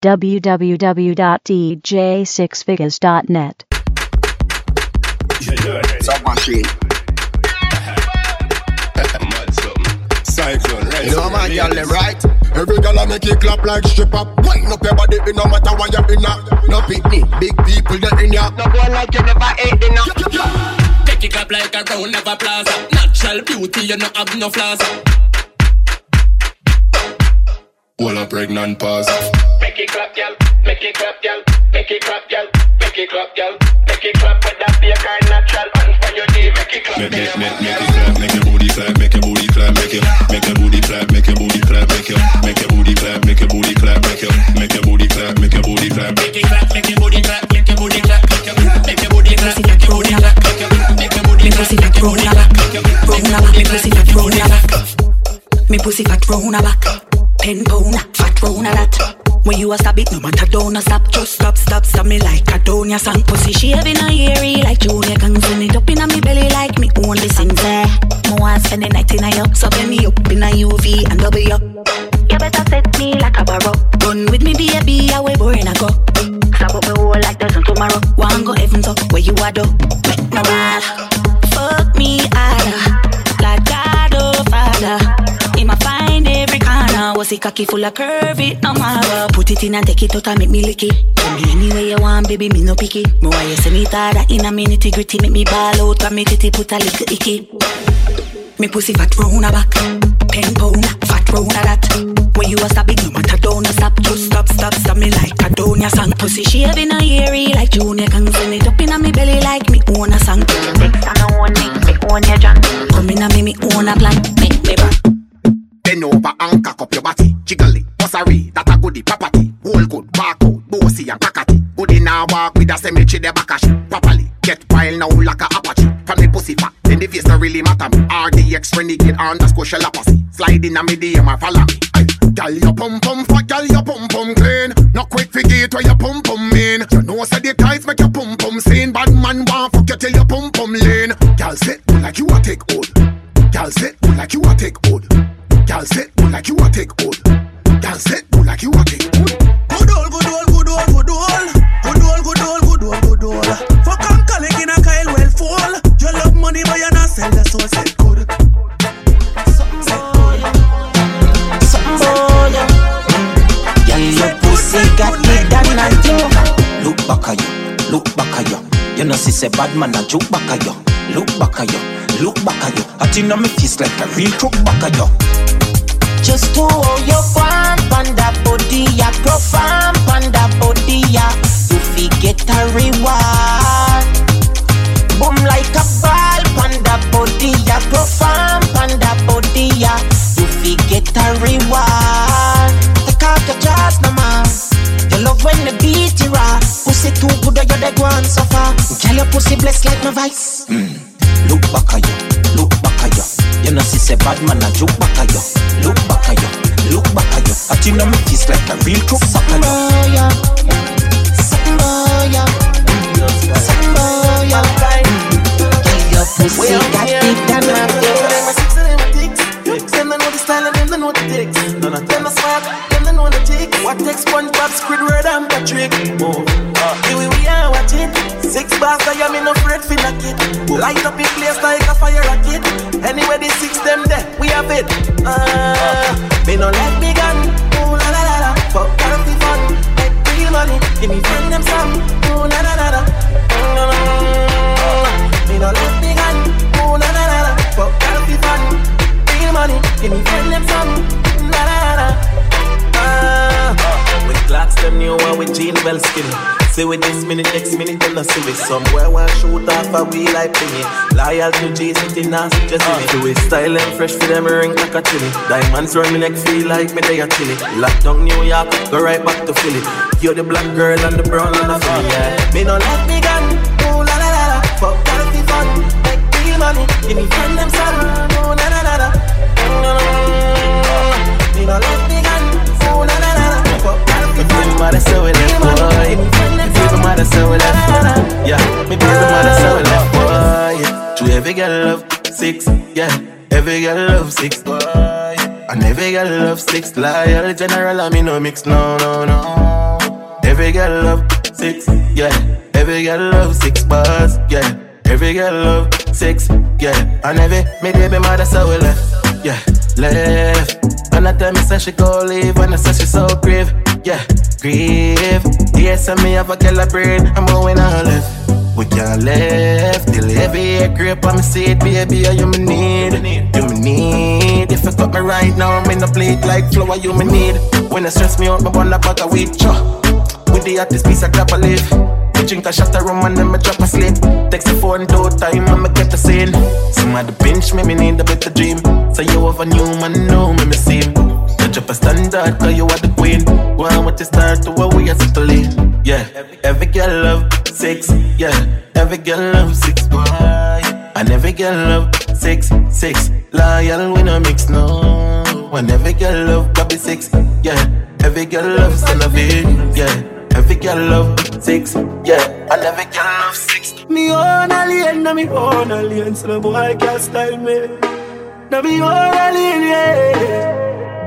www.dj6figures.net. Submachine. Cyclone, right? You know my girl, right? Every girl I make it clap like no matter you're in. No picnic, big people in ya. No go like you never ate. Take it up like a round of applause. Natural beauty, you not have no flaws. Well, a pregnant pause. Make it clap, girl. Make it clap, girl. Make it clap, girl. Make it clap, girl. Make it clap with that be a kind natural. On for your day, make it clap. Make, make, make, make it clap, make your booty clap, make your booty clap, make your, make your booty clap, make your booty clap, make your, make your booty clap, make your booty clap, make your, make your booty clap, make your booty clap. Make it clap, make your booty clap, make your booty clap, make your, make your booty clap, make your booty clap, make your, make your booty clap, make your booty clap, make your, make your booty clap, Me pussy fat round a back. Ten pound, fat round a that. When you a stab it, no matter don't a stop. Just stop, stop, stop me like a donia song. Pussy shaving a eerie like Junior Kang. Send it up in a me belly like me only sing there. Eh. Mo want spend the night in a yo. So bend me up in a UV and double yo. You better set me like a barrow. Run with me, baby, away boring I go. Stop up me whole like there's no tomorrow. One go heaven so where you are do? Make no ball. Fuck me harder. Like God oh Father. Find every it cocky full of? It no matter. Put it in and take it out and make me lick it. Tell me anyway you want, baby, me no picky. Me why you say me tired in a nitty gritty. Make me ball out and me titty put a little icky. Me pussy fat round a back. Ten pound, fat round a that. When you a stab it, no matter don't a stop. Just stop, stop, stop me like a donia song. Pussy shaving a eerie like Junior Kang. Send it up in a me belly like me own a song. Next I know one me, me own your junk. Come in a me, me own a plan. Make me back. Bend over and cock up your body. Jiggle it, bussary, that a goodie property. Whole good, bark out, bossy and cockatty. Goodie now walk with a cemetery, the back a properly. Get wild now like a apache. From the pussy fat, then the face don't really matter me. RDX renegade underscore shell pussy. Slide in a medium and follow me. Aye. Girl, your pum pum fat, girl, your pum pum clean. No quick forget where your pum pum mean. You know, say the tights make your pum pum seen. Bad man want fuck you till your pum pum lean. Girl, sit like you a take hold. Girl, sit like you a take hold. Girl, sit oh, like you a take hold. Girl, sit like you a take hold. Good old, good old, good old, good old. Good old, good old, good old, good old. Fuck on colleague in a Kyle well fall. You love money, but you not sell the soul. Say good. Something for. Something for you. Girl, your pussy got me done and you Look back at you, look back at you You know see say bad man a joke back at you Look back at you, look back at you I think on me face like a real crook back at you Just to hold oh, your fan Panda body ya Grow Panda body ya You fi get a reward Boom like a ball Panda body ya Grow Panda body ya You fi get a reward Take off your jaws no man You love when the beat you raw. Pussy too good or you the one so far. Girl your pussy blessed like my vice. Mm. Look back at you, you You know see say bad man a joke back at you Look back at you, look back at you. I think I'm face like a real crook back at you. Something boy, yeah. Something boy, yeah Girl your pussy got big than a Them they know the style and them they know the tricks. None of them are smart, them they know the. What takes SpongeBob, Squidward and Patrick? Oh, uh, here we are watching. Six bars I am in no afraid for knock it. Light up in place like a fire rocket. Anyway, the six them there, we have it. Uh, me no let me gun. Ooh la la la la. Fuck fi fun, make real money. Give me friend them some. Ooh la la la la. Mm, Me no let me gun. Ooh la la la la. Fuck fi fun real money. Give me friend them some. Na na na na. Ah, with clocks them new one with jean well skinny. See with this minute, next minute, then I see with somewhere one shoot off a wheel like thingy. Loyal to G City, now just in it. Uh. Do it style and fresh for them ring like a chili. Diamonds round me neck feel like me they a chili. Lock down New York, go right back to Philly. You're the black girl and the brown and the Philly, yeah. Me no let me gun, ooh la la la la. Fuck girl fi fun, make real money. Give me friend them some, ooh la la la la. Mm. Me no let me gun, ooh la la la la. Fuck girl fi fun, we left boy. Mother so we left. Yeah, me baby mother so we left boy. To every girl love six, yeah. Every girl love six boy. And every girl love six loyal general. I me no mix, no, no, no. Every girl love six, yeah. Every girl love six bars, yeah. Every girl love six, yeah. And every me baby mother so we left, yeah, left. And I tell me say she go leave when I say she so grave, yeah, grieve. Yes, I me have a girl a brain, I'm going all left. We can't left till every grip on me seat, baby. You me need? You me need. If you cut me right now, I'm in the plate like flour. You me need. When I stress me out, my bun about a week. Cho. With the hottest piece of crap I live. Drink a shot of rum and then me drop asleep. Text the phone do time and me get the scene. Somebody pinch me, me need a better dream. So you have a new man, know me, me seem. You drop a standard, cause you are the queen. Why want to start to where we are settling? Yeah, every girl love six, yeah. Every girl love six, boy. And every girl love six, six. Loyal, we no mix, no. And every girl love Bobby six, yeah. Every girl love Celavine, yeah. Every girl love six, yeah. And every girl love six. Me own alien, na me own alien, so no boy can't style me. Na me own alien, yeah.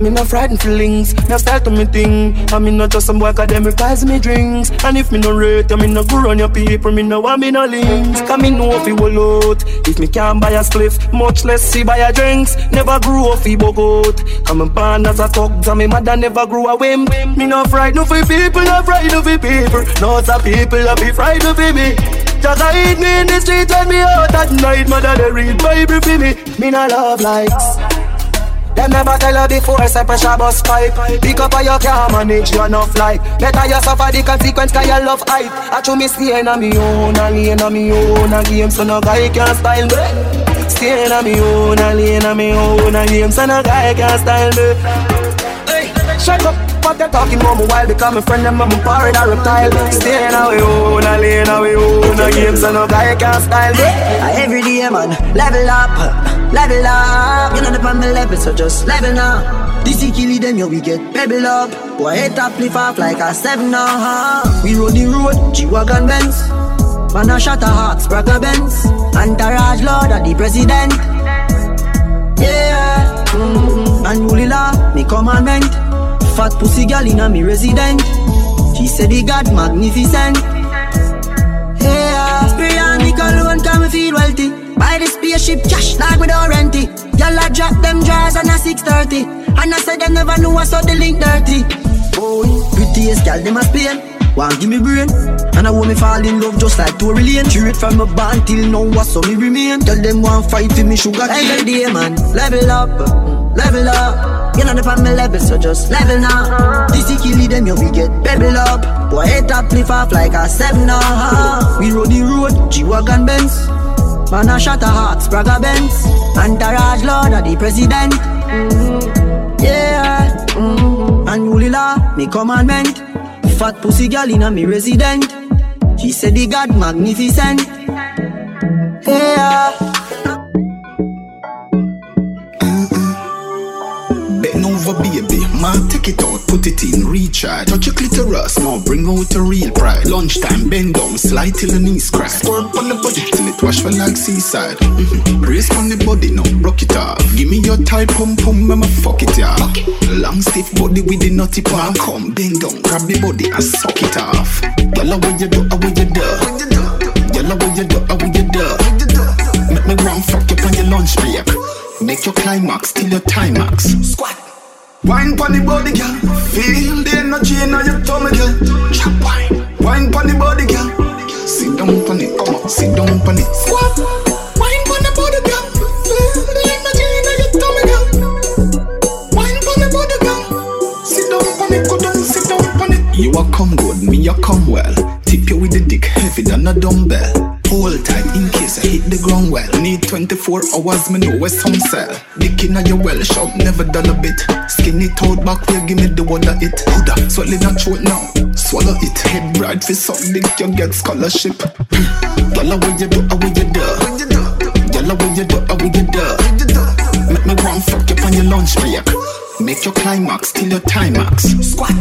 Me no frightened feelings, me style to me thing. And me not just some boy cause them requires me drinks. And if me no rate, me no go run your people. Me no want me no links, cause me know he will out If me can't buy a spliff, much less see buy a drinks. Never grew up he bug out I'm a born as a thug, and me mother never grew a whim Me no frightened for people, no frightened for people. No a people, I be frightened for me. Just hit me in the street when me out at night. Mother they read Bible for me. Me no love likes them never tell you before, say pressure bus pipe. Pick up how you can manage your enough life Better you suffer the consequence cause you love hype. I true me stay on me own, a lane on me own A game so no guy can style me. Stay on me own, a lane on me own A game so no guy can style me Shut up what they talking about? Me while become a friend them I'm a pirate or reptile. Stay in our own, a lane our own A game so no guy can style me. Every day man, level up, level up. You know the pan level so just level now This is kill them, yo, we get pebble up. Boy, head top lift off like a seven We roll the road, G-Wagon Benz. Man a shot a heart, Spragga Benz. Entourage Lord of the President. Yeah, mm-hmm. and Law, me commandment Fat pussy girl in a me resident She said the God magnificent. Hey, Yeah, spray on me cologne come me feel wealthy. Buy the spaceship cash like we don't rent it. Y'all a drop them drawers on a 630 And I said them never knew I saw the link dirty. Boy, prettiest girl them a Spain Want give me brain. And I want me fall in love just like Tory Lane. Straight from my band till now what's so me remain. Tell them want fight for me sugar Every day man, level up, level up You know the family level so just level now This is kill them yo we get pebble up Boy head top lift off like a seven now We roll the road, G-Wagon Benz Man I shot a heart, Spragga Benz Entourage Lord of the President. Yeah, and Holy Law, me commandment Fat pussy girl in a me resident. She said the God magnificent. Yeah. Over, baby. Man, take it out, put it in, recharge. Touch your clitoris, now bring out a real pride. Lunchtime, bend down, slide till the knees crack. Squirt on the body till it wash for like seaside. Mm-hmm. Brace on the body, now rock it off. Give me your tight pum pum, I'ma fuck it yeah. Long stiff body with the nutty palm. Come, bend down, grab the body and suck it off. Yalla, what you do, what you do? Yalla, what you do, what you do? Make me want fuck you on your lunch break. Make your climax till your timax. Squat. Wine pon the body, girl. Feel the energy in your tummy, girl. Chop wine. Wine pon the body, girl. Sit down pon it, come on, sit down pon it. Squat. Wine pon the body, girl. Feel the energy in your tummy, girl. Wine pon the body, girl. Sit down pon it, go down, sit down pon it. You a come good, me a come well. Tip you with the dick heavy than a dumbbell. Hold tight in case I hit the ground well. Need 24 hours, me know where some sell. Dick in your well shop, never done a bit. Skinny toad back here, give me the one that it. Huda, swallow that throat now. Swallow it. Head bright for suck dick, you get scholarship. Mm. Yalla, what you do, what you do? Yalla, what you do, what you do? Make me want fuck you on your lunch break. Make your climax till your timax. Squat.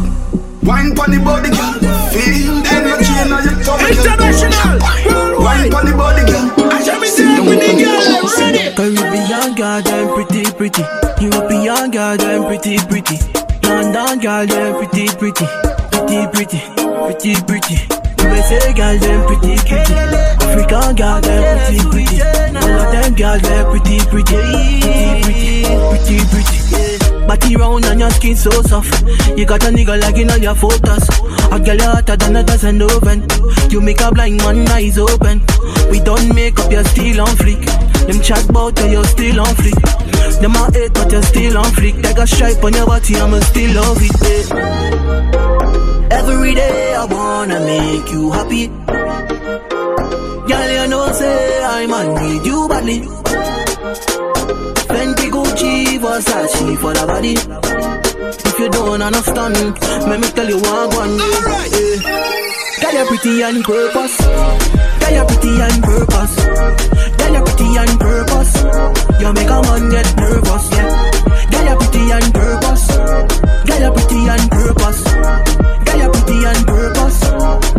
Wine pon the body, girl. Feel the energy in your tummy, girl. Wine pon the body, girl. Down, girl. Down. Caribbean girl, them pretty, pretty. European girl, them pretty, pretty. London girl, them pretty, pretty, pretty, pretty, pretty, pretty. USA girl, them pretty, pretty. African girl, them pretty, pretty. All of them girl, them pretty, pretty, pretty, pretty, pretty, pretty. Body round and your skin so soft. You got a nigga like in all your photos. A girl hotter than a dozen oven. You make a blind man eyes open. We don't make up, you're still on fleek. Them chat about you, you're still on fleek. Them a hate, but you're still on fleek. Like a stripe on your body, I'ma still love it. Every day I wanna make you happy. Girl, you know say I'm on need you badly. Fenty, Gucci, Versace for the body. If you don't understand, let me tell you one one. Yeah. Girl, you're pretty on purpose. Girl, you're pretty on purpose. Girl, you're pretty on purpose. You make a man get nervous, yeah. Girl, you're pretty on purpose. Girl, you're pretty on purpose. Girl, you're pretty on purpose.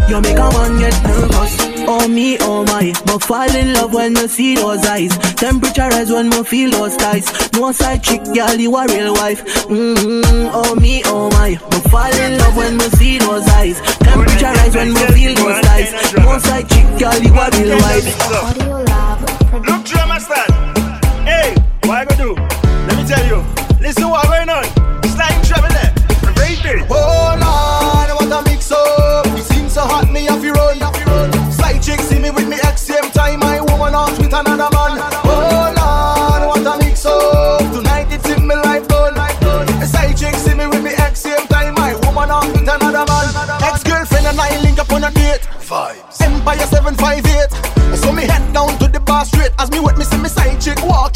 You make a man get nervous. Oh me, oh my, but fall in love when you see those eyes. Temperature rise when you feel those ties. No side chick, girl, you a real wife. Mm-hmm. Oh me, oh my, but fall in love when you see those eyes. Temperature rise when you feel those ties. No side chick, girl, you a real wife. Look, drama stand. Hey, what I gonna do? Let me tell you. Listen what going on. Vibes. Empire 758. So me head down to the bar straight as me with me see me side chick walk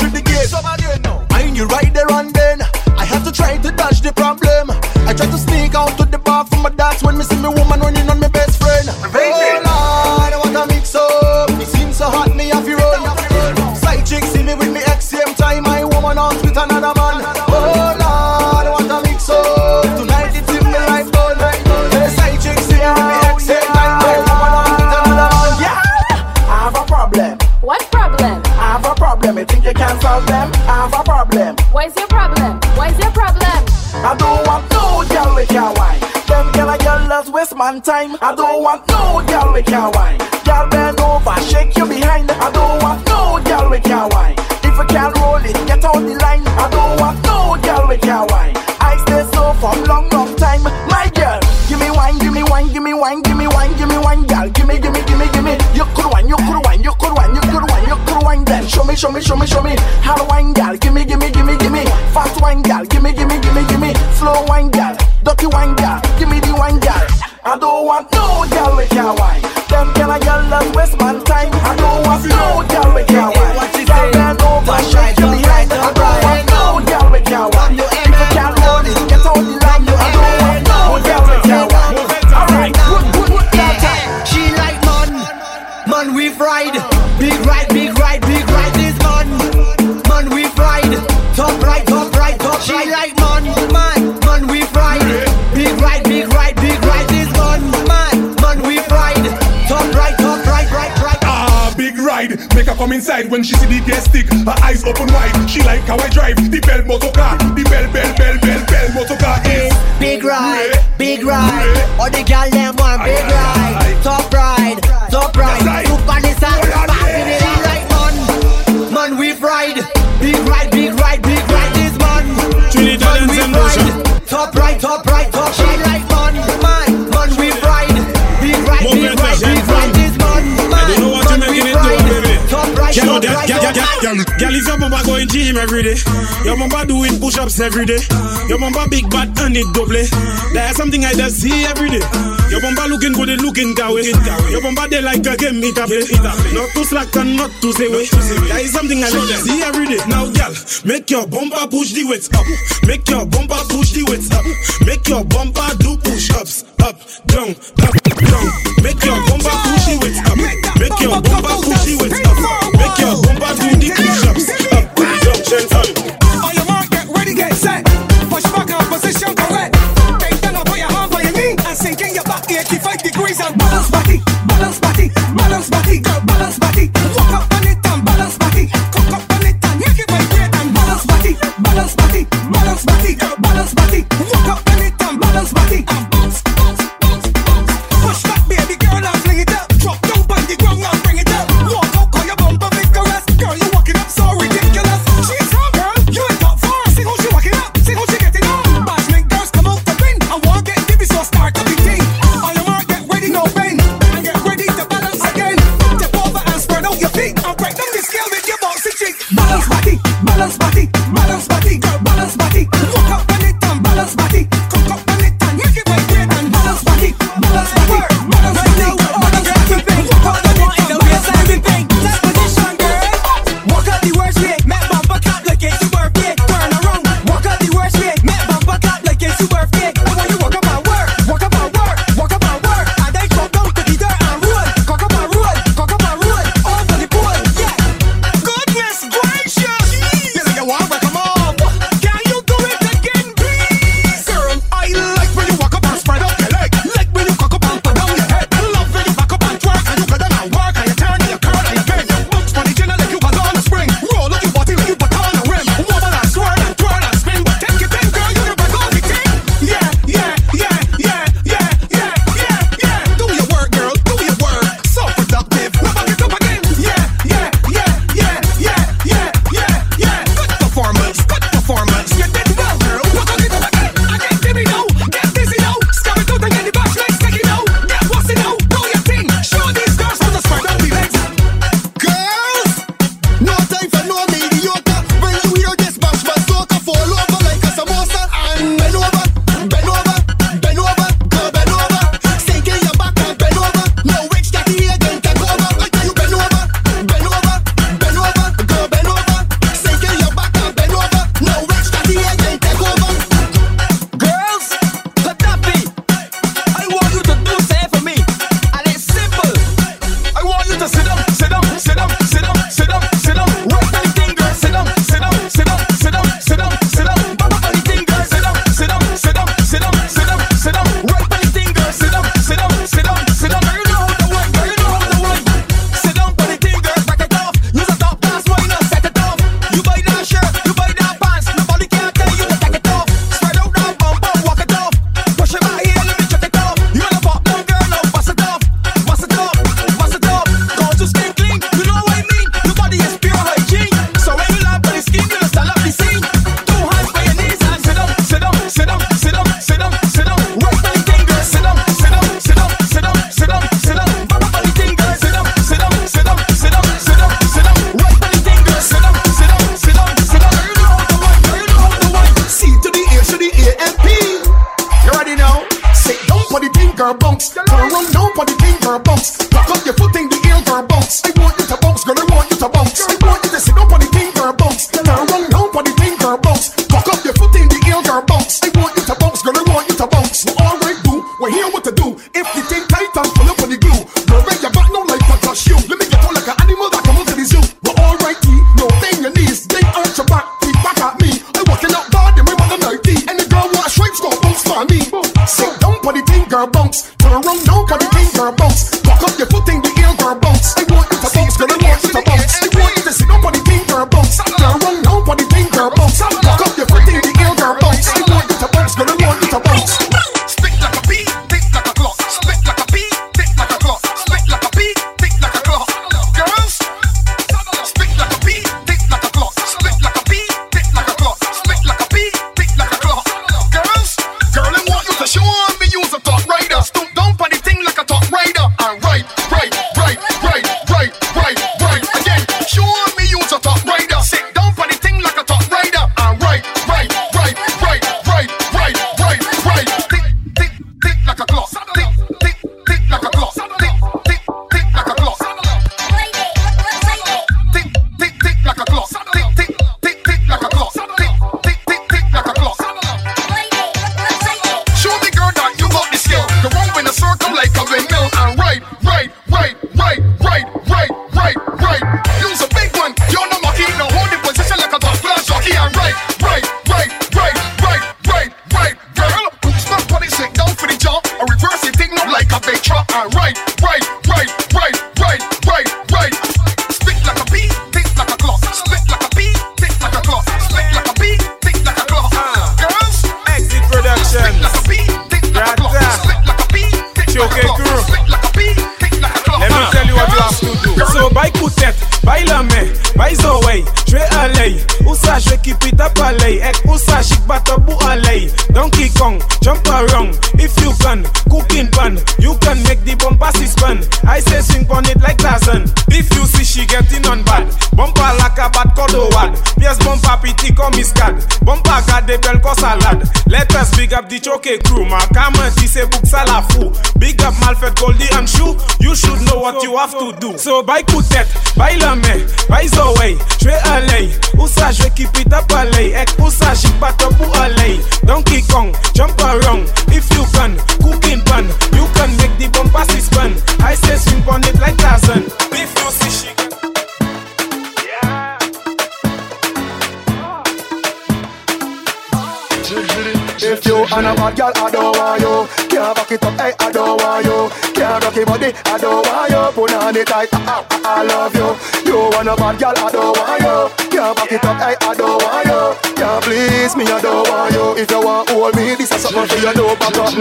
loves time. I don't want no girl with your wine. Girl bend over, shake you behind. I don't want no girl with your wine. If you can't roll it, get on the line. I don't want no girl with your wine. I stay so for long, long time. My girl, give me wine, give me wine, give me wine, give me wine, give me wine, girl. Give me, give me, give me, give me. You could wine, you could wine, you could wine, you could wine, you could wine. Then show me, show me, show me, show me. To wine, girl. Give me, give me, give me, give me. Fast wine, girl. Give me, give me, give me, give me. Slow wine, want no girl with your wine. Them girl a girl love waste man time. I don't want no come inside when she see the gas stick. Her eyes open wide. She like how I drive. The bell motor car. The bell, bell, bell, bell, bell motor car is. Big ride, big ride, all the gal them want big ride, top ride, top ride, super Nissan, passing it in like man, man we ride, big ride, big ride, big ride this man, man we ride, top right, top right, top she girl, if your mama going gym every day, your mama doing push-ups every day, your mama big bad and it double. That's something I just see every day. Your mama looking good, it looking kawe. Your mama they like a game it up. Not too slack and not too say way. That is something I just see every day. Now, girl, make your bumper push the weights up. Make your bumper push the weights up. Make your bumper do push-ups up, down, up, down. Make your bumper push the weights up. Make your bumper push girl, bounce. Turn around the thing, girl, bounce. Back up your foot in the air, girl, bounce. I want you to bounce, girl, I want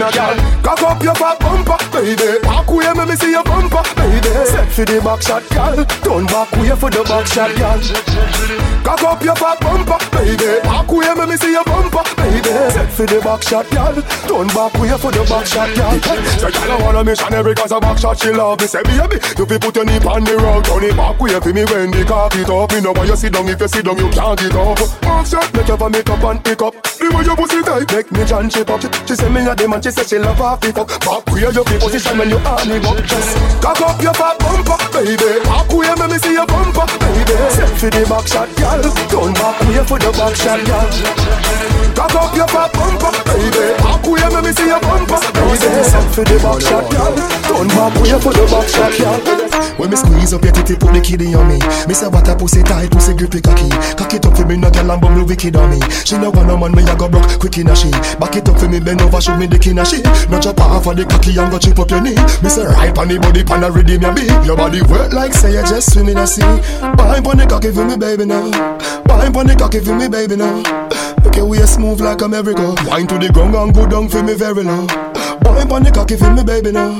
back girl. Cock up your fat bumper, baby. Back way, make me see your bumper, baby. Set for the back shot, girl. Turn back way for the back shot, girl. Cock up your fat bumper, baby. Back way, make me see your bumper, baby. Set for the back shot, girl. Turn back way for the back shot, girl. So girl, I want a missionary cause a back shot she love me. Say, baby, you fi put your knee on the rug. Turn it back way for me when the cock it up. Me know why you sit down. If you sit down, you can't get up. Back shot, make you vomit up and pick up. The way your pussy tight, make me John chip up. She, say me a the man, she say she love half it up. Back way you fi position when you on it up. Just cock up your fat bumper, baby. Back way, make me see your bumper, baby. Set for the back shot, girl. Turn back way for the back shot, girl. Cock up your fat bumper, baby. Back way, make me see your bumper, baby. Set for the back shot, girl. Turn back way for the back shot, girl. When me squeeze up your titty, put the kiddie on me. Me say what a pussy tight, pussy grip with cocky. Cock it up for me, no girl and bumble wicked on me. She no want no man, me a go broke quick in a she. Back it up for me, bend over, show me the kin a she. No chop off of the cocky and go chip up your knee. Me say right on the body, pan a redeem your beat. Your body work like say you just swim in a sea. Wine pon the cocky for me, baby now. Wine pon the cocky for me, baby now. Make your waist move like America. Wine to the ground and go down for me very low. Wine pon the cocky for me, baby now.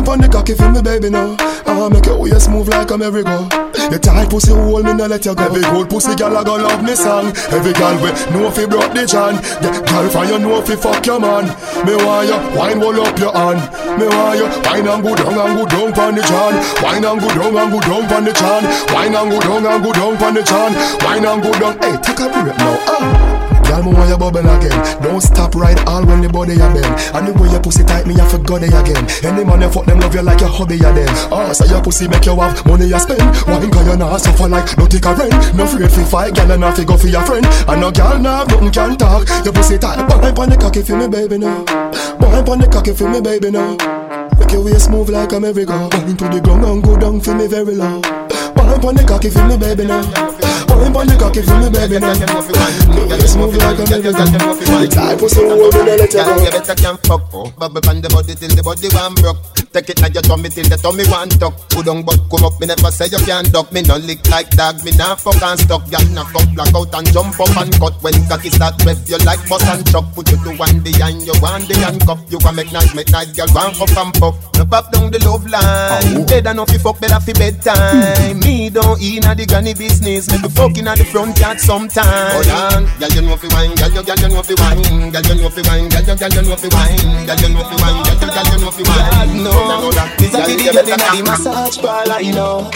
Wine pon the cocky for me, baby now. Ah, make your waist move like a merry-go. Your tight pussy hold me, no let you go. Every good pussy girl a go love me song. Every girl know if he broke the chan. Yeah, girl for you if he fuck your man. Me want you wine roll up your hand. Me want you wine and go down and go down pon the chan. Wine and go down and go down pon the chan. Wine and go down and go down pon the chan. Wine and go down. Hey, take a break now. Ah. Girl, me want you bubble again. Don't stop right all when the body a bend. And the way your pussy tight, me I forgot it again. Any man you fuck them love you like your hobby a them. Oh, so your pussy make you have money you spend. Why cause you not suffer like no take a rent. No afraid fi fight, girl, and fi go for your friend. And no girl nah nothing can talk. Your pussy tight, boy pon the cocky for me, baby now. Boy pon the cocky for me, baby now. Make your waist move like a merry-go Wine to the ground and go down for me very low Wine pon the cocky for me baby now Wine pon the cocky for me baby now waist move like a merry-go The type of soul when I let you go You better can fuck oh. Bubble pan the body till the body one broke. Take it like your tummy till the tummy one tuck. Put on butt come up, me never say you can't duck. Me no lick like dog, me nah fuck and stuck. Y'all knock up, black out and jump up and cut. When cocky start rev, you like bus and truck. Put you to one behind, you want the handcuff You want make nice, make nice, girl want up and puff. No pop down the love line. Oh. Better no fi fuck, better fi bedtime. Me don't in a the granny business. Me be fucking at the front yard sometime Hold on, girl you know fi wine, girl you, girl you know fi wine Girl you know fi wine, girl you, girl you know fi wine Girl you know fi wine, girl you, girl you know fi wine No, this a video in the massage parlor, you know.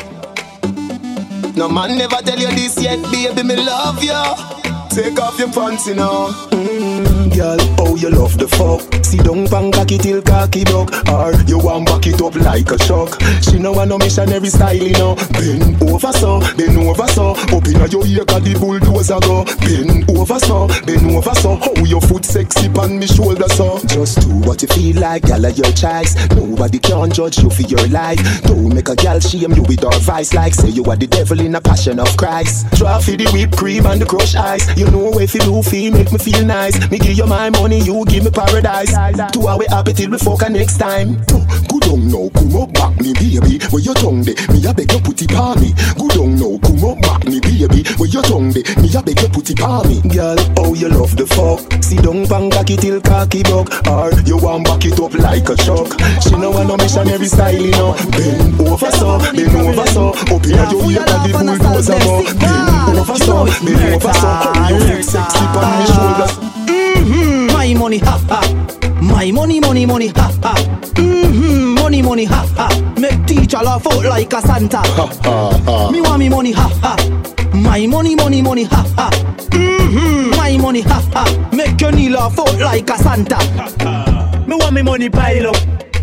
No man never tell you this yet, baby, me love you Take off your pants, you know. Mm, girl, oh you love the fuck? See down pan cocky till cocky buck Or you want back it up like a truck? She no want no missionary style, you know. Bend over so, bend over so. Up inna your ear cause the bulldozer go. Bend over so, bend over so. How your foot sexy pan me shoulder so? Just do what you feel like, gal your choice. Nobody can judge you for your life. Don't make a gal shame you with her vice Like say you are the devil in a passion of Christ. Draw for the whipped cream and the crushed ice. You know if you do feel make me feel nice. Me give you my money, you give me paradise. Two hour happy till we fuck next time. Good on now, come up back me baby. Where your tongue de, me a beg you put it on me. Good on now, come up back me baby. Where your tongue de, me a beg you put it on me. Girl, oh you love the fuck? See down pan cocky till cocky buck. Or you want back it up like a truck? She no want no missionary style, you know. Bend over so, bend over so. Up here you hear that the bulldozer go Bend over so, bend over so Look sexy on me shoulders Mm-hmm, my money, ha ha. My money, money, money, ha ha. Mm-hmm, money, money, ha ha. Make teacher laugh out like a Santa. Ha ha ha. Me want me money, ha ha. My money, money, money, ha ha. Mm-hmm, my money, ha ha. Make your knee laugh out like a Santa. Ha, ha. Me want me money pile up.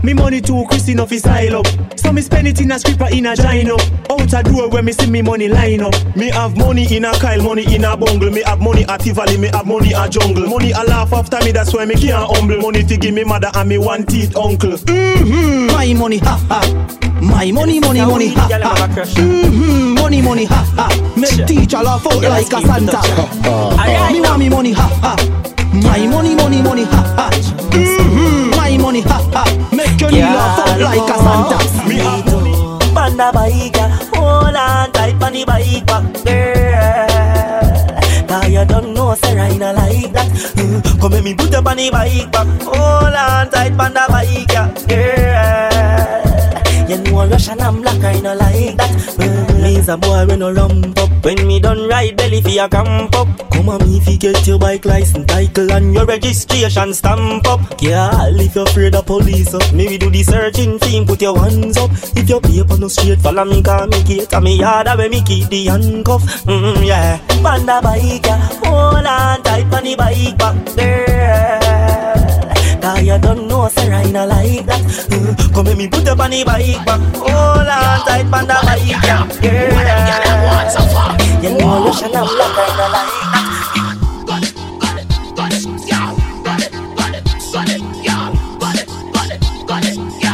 Me money too Christy enough is style up. So me spend it in a stripper in a gino. Out a door where me see me money line up. Me have money in a Kyle, money in a bungle. Me have money at Tivoli, me have money at jungle. Money a laugh after me, that's why me can't humble. Money to give me mother and me one teeth uncle. Mm-hmm, my money, ha ha. My money, money, money, ha ha. Mm-hmm, money, money, ha ha. Make teacher laugh out like a Santa. Me want me money, ha ha. My money, money, money, ha ha. Mm-hmm, my money, ha ha. Make your knee laugh like a Santa. Me have money. Panda bike, hold on tight on the bike back, girl. Cause you don't know, say I not like that. Mm, Come let me put up on the bike back, hold on tight on the bike, girl. You know Russian black, I not like that. Me's a boy when no rump up. When me done ride belly for your camp up. Come on me you get your bike license, title and your registration stamp up. Girl, if you're afraid of police up, maybe do the searching thing, put your hands up. If your paper no straight, follow me, call me gate, and me yard where me keep the handcuff. Mm, yeah, panda bike, yeah. hold on tight on the bike back, girl. Cause you don't know, say I not like that. Mm, Come me put up on the bike back, hold on tight on the bike, yeah, girl. You know Russian and black, I not like that. Yeah,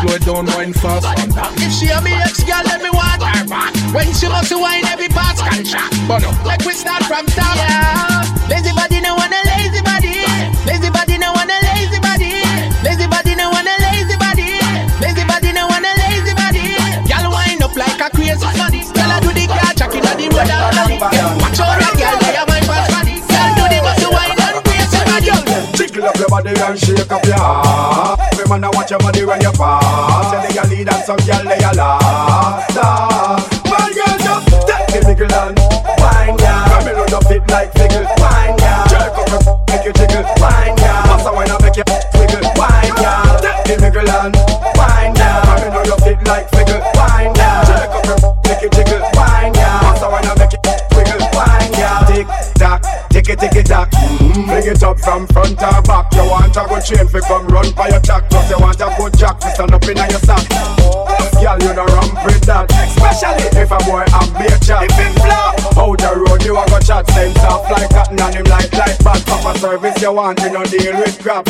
slow it down, wine fast. If she a me ex girl, let me want her back. When she must wine, every part's contract. Like we start from top. Yeah. Lazy body no want a lazy body. Lazy body no want a lazy body. Lazy body no want a lazy body. Lazy body no want a lazy body. Girl wind up like a crazy funny. Girl I do the car tracking on the road. Watch out girl, they a wine fast body. Girl do the muscle wine and brace your body. body and shake up your heart. Every man a watch your body when you pass. Tell the girl lead and some girl lay a laugh. My girl just take the mickle and wine ya. Come on your feet like fickle, wine ya. Jerk up your make you jiggle, wine ya. Pass a wine and make you wiggle, wine ya. Take the mickle and up from front or back. You want a good chain fi come run by your jack. Plus you want a good jack to stand up in your sock. Girl, you don't ramp with that. Especially if a boy have beer chat. If him flop out the road, you a go chat. Same soft like cotton and him like like bad. Proper service you want, you don't deal with crap.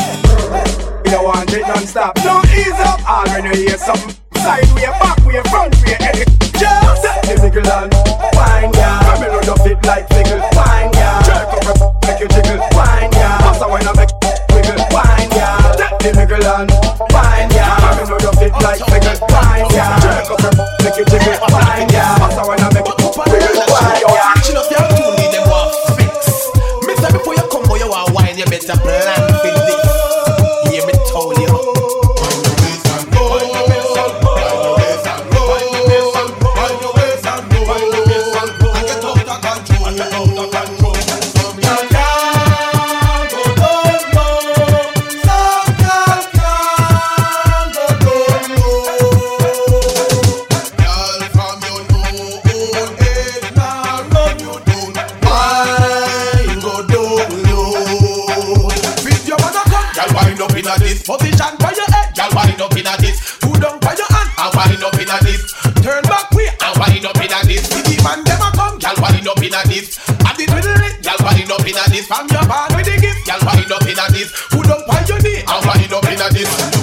You want it non-stop. Don't ease up. All when you hear something. Side way, back way, front way, any Just the mickle and wine, yeah Come in on your feet like fickle, wine, the mickle and wine, yeah. In on your feet like fickle, wine, yeah. Jerk up your make you jiggle, wine, yeah. Pass a wine and make you wiggle, wine, yeah. Action of your tune need them want fix. Say before you come, boy, you want wine, you better plan Inna this. It with the ring. Girl, wind up inna this. From your band with the gift. Girl, wind up inna this. Two down by your knee and wind up inna this.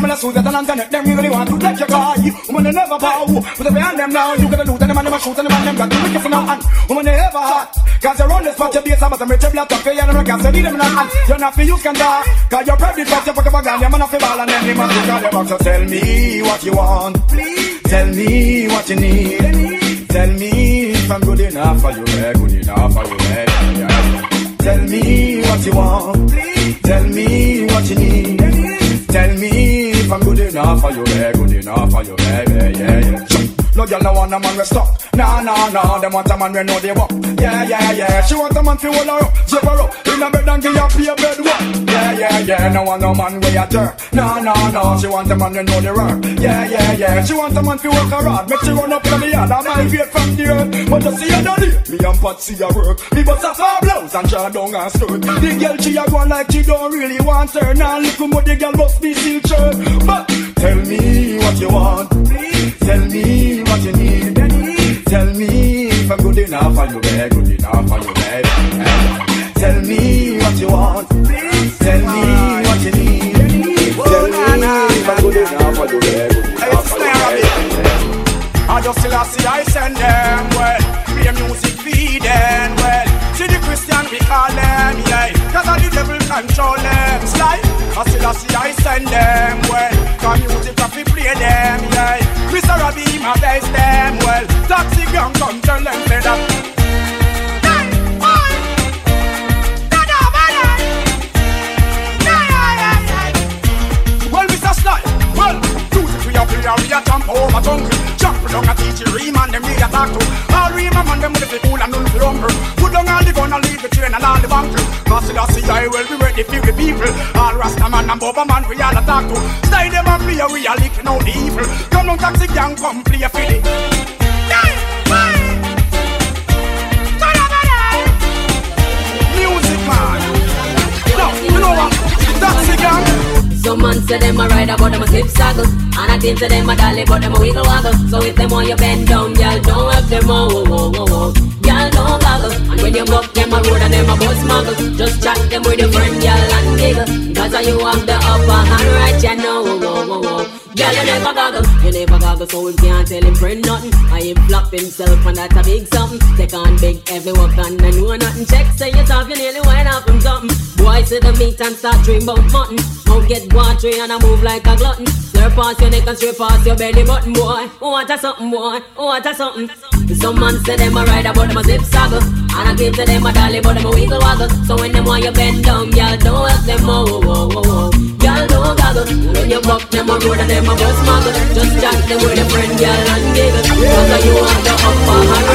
Women are smooth and internet, them really want to take your guy. Women are never bow, with every hand them now. You gotta and them and them a shoot and them and them got to you for now. And women are ever hot, cause you're on the spot, your base, but them rich, blood, tough, and them can't say them in hand. You're not for use can die, cause you're pregnant, but you fuck up a gun, you're off the ball, and then they must call your box. So tell me what you want, please. Tell me what you need. Tell me if I'm good enough for you, yeah, good enough for you, eh? yeah, yeah. Tell me what you want, please. Tell me what you enough for you, yeah, good enough for you, yeah, yeah, yeah. No girl no want a man we stop. Nah, nah, nah. Them want a man we know they walk. Yeah, yeah, yeah. She want a man fi hold her up, zip her up in a bed and give her pay bed work. Yeah, yeah, yeah. No want no man we a jerk. Nah, nah, nah. She want a man we know the work. Yeah, yeah, yeah. She want a man fi work her hard. Make she run up in the yard and migrate from the earth. But you see her daddy, me and Patsy a work. Me bust a far blouse and draw down her skirt. The girl she a go like she don't really want her. Now look how the girl must be still shirt. But tell me what you want. Tell me what you need. Tell me if I'm good enough for you, babe. Good enough for you, babe. Tell me what you want, please. Tell me what you need. Tell me if I'm good enough for you, babe. Good enough for you. I just still see I send them well. Play music feed them well. See the Christian we call them, yeah. Cause all the devil control them. Slide. I still I see I send them well. Cause music I fi play them, yeah. Mr. Robbie my best them well. Taxi gang come tell them say that. We a jump over jungle. Jump down a teach you ream and them we a talk to. All ream a man them with the cool and none for humble. Good the gun and leave the train and all the bank Cause the see I will be ready for the people All Rasta man and Boba man we all attack to Stay them and play we are licking out the evil Come on taxi gang come play for the Some man say them a ride but them a slip saddle And I think to them a dolly but them a wiggle waggle So if them want you bend down, girl, don't have them oh, oh, oh, oh, oh. Girl, don't goggle And when you buck them a road and them a bus muggle Just chat them with your friend, girl, and giggle Cause you have the upper hand right, you know, oh, oh, oh. Girl, you never goggle, you never goggle, so we can't tell him friend nothing. I him flop himself, and that's a big something. Take on big, every work, and I know nothing. Check, say yourself, you nearly went off from something. Boy, see the meat and start dream about mutton. Mouth get watery and I move like a glutton. Slurp past your neck and straight past your belly button, boy. Oh, what a something, boy. Oh, what a something. Some man say them a ride but them a zip saggle. And I give to them a dolly, but them a wiggle waggle. So when them want you bend down, girl, don't help them, oh, oh, oh, oh. Girl, don't goggle. When you buck them a road and them a bus muggle. Just chat them with a friend, girl, and giggle. Cause you want the upper hand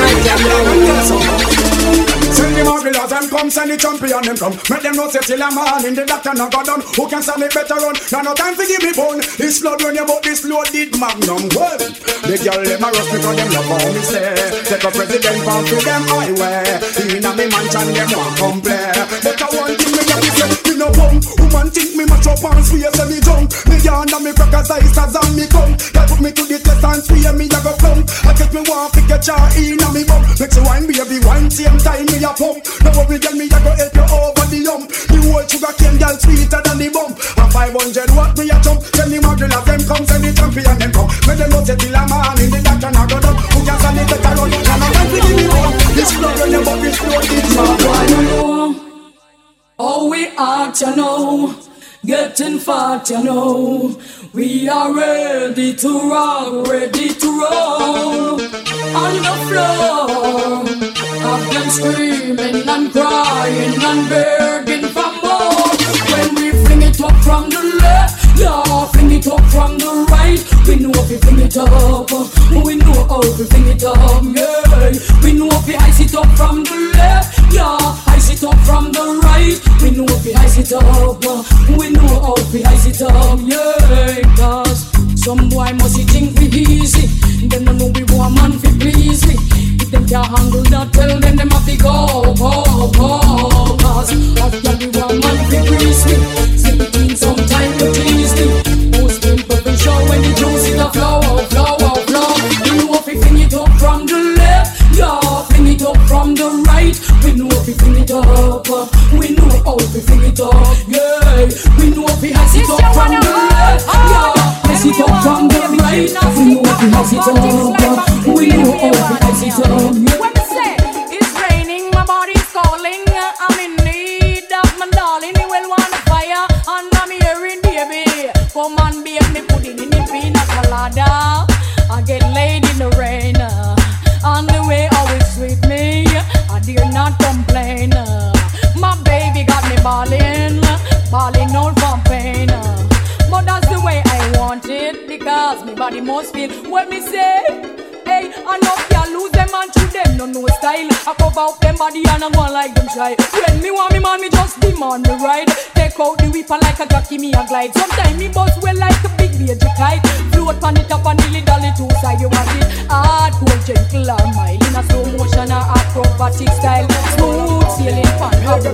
right, you Send the marvelous and come send the champion them come. Make them know say till a man in the doctor no go done. Who can stand it better run? Now no time to give me bone. This blood when you about this loaded magnum. Well, the girl them a rush because them love how me say. Take a president pound to them highway Inna me mansion them want come play. But I want got to say Me no bum Woman think me mash up and swear say me junk Me yarn and me crackers eyes as on me come That put me to the test and swear me a go plumb I take me want to get your inna me bum Make you wine baby wine same time me a pump. No worry, girl, me a go help you over the hump. The whole sugar cane, girl, sweeter than the bump. And 500 watt me a jump. Send the model of them come, send the champion them come. Make them know say till a man in the doctor not go down. Who can stand it better run? And I can't give me one. This blood when you bump, this blood is my know. Oh, we act, you know. Getting fat, you know. We are ready to rock, ready to roll on the floor. Have them screaming and crying and begging for more. When we fling it up from the left, yeah, fling it up from the right. We know if we fling it up, we know how we fling it up, yeah. We know if we ice it up from the left, yeah, ice it up from the right. We know if we ice it up, uh, we know how we ice it up, yeah. Cause some boy must think we easy, them don't know we want man fi please. If them can't handle that, tell them them have to go, go, go. Cause what We know fling it up, we know how we fling it up, yeah. We know if we has it up from the left, yeah, has it up from the right. We know if we has it up, we know how we has it up. Because my body must feel what me say. Hey, I know you lose them and treat them no no style. I cover up them body and I go like them shy. When me want me man, me just demand me ride. Take out the whipper like a jockey, me a glide. Sometimes me buzz well like a big baby kite. Float on it up and dilly dally two side. You want it hardcore, gentle or mild in a slow motion or acrobatic style. Smooth sailing fan, have the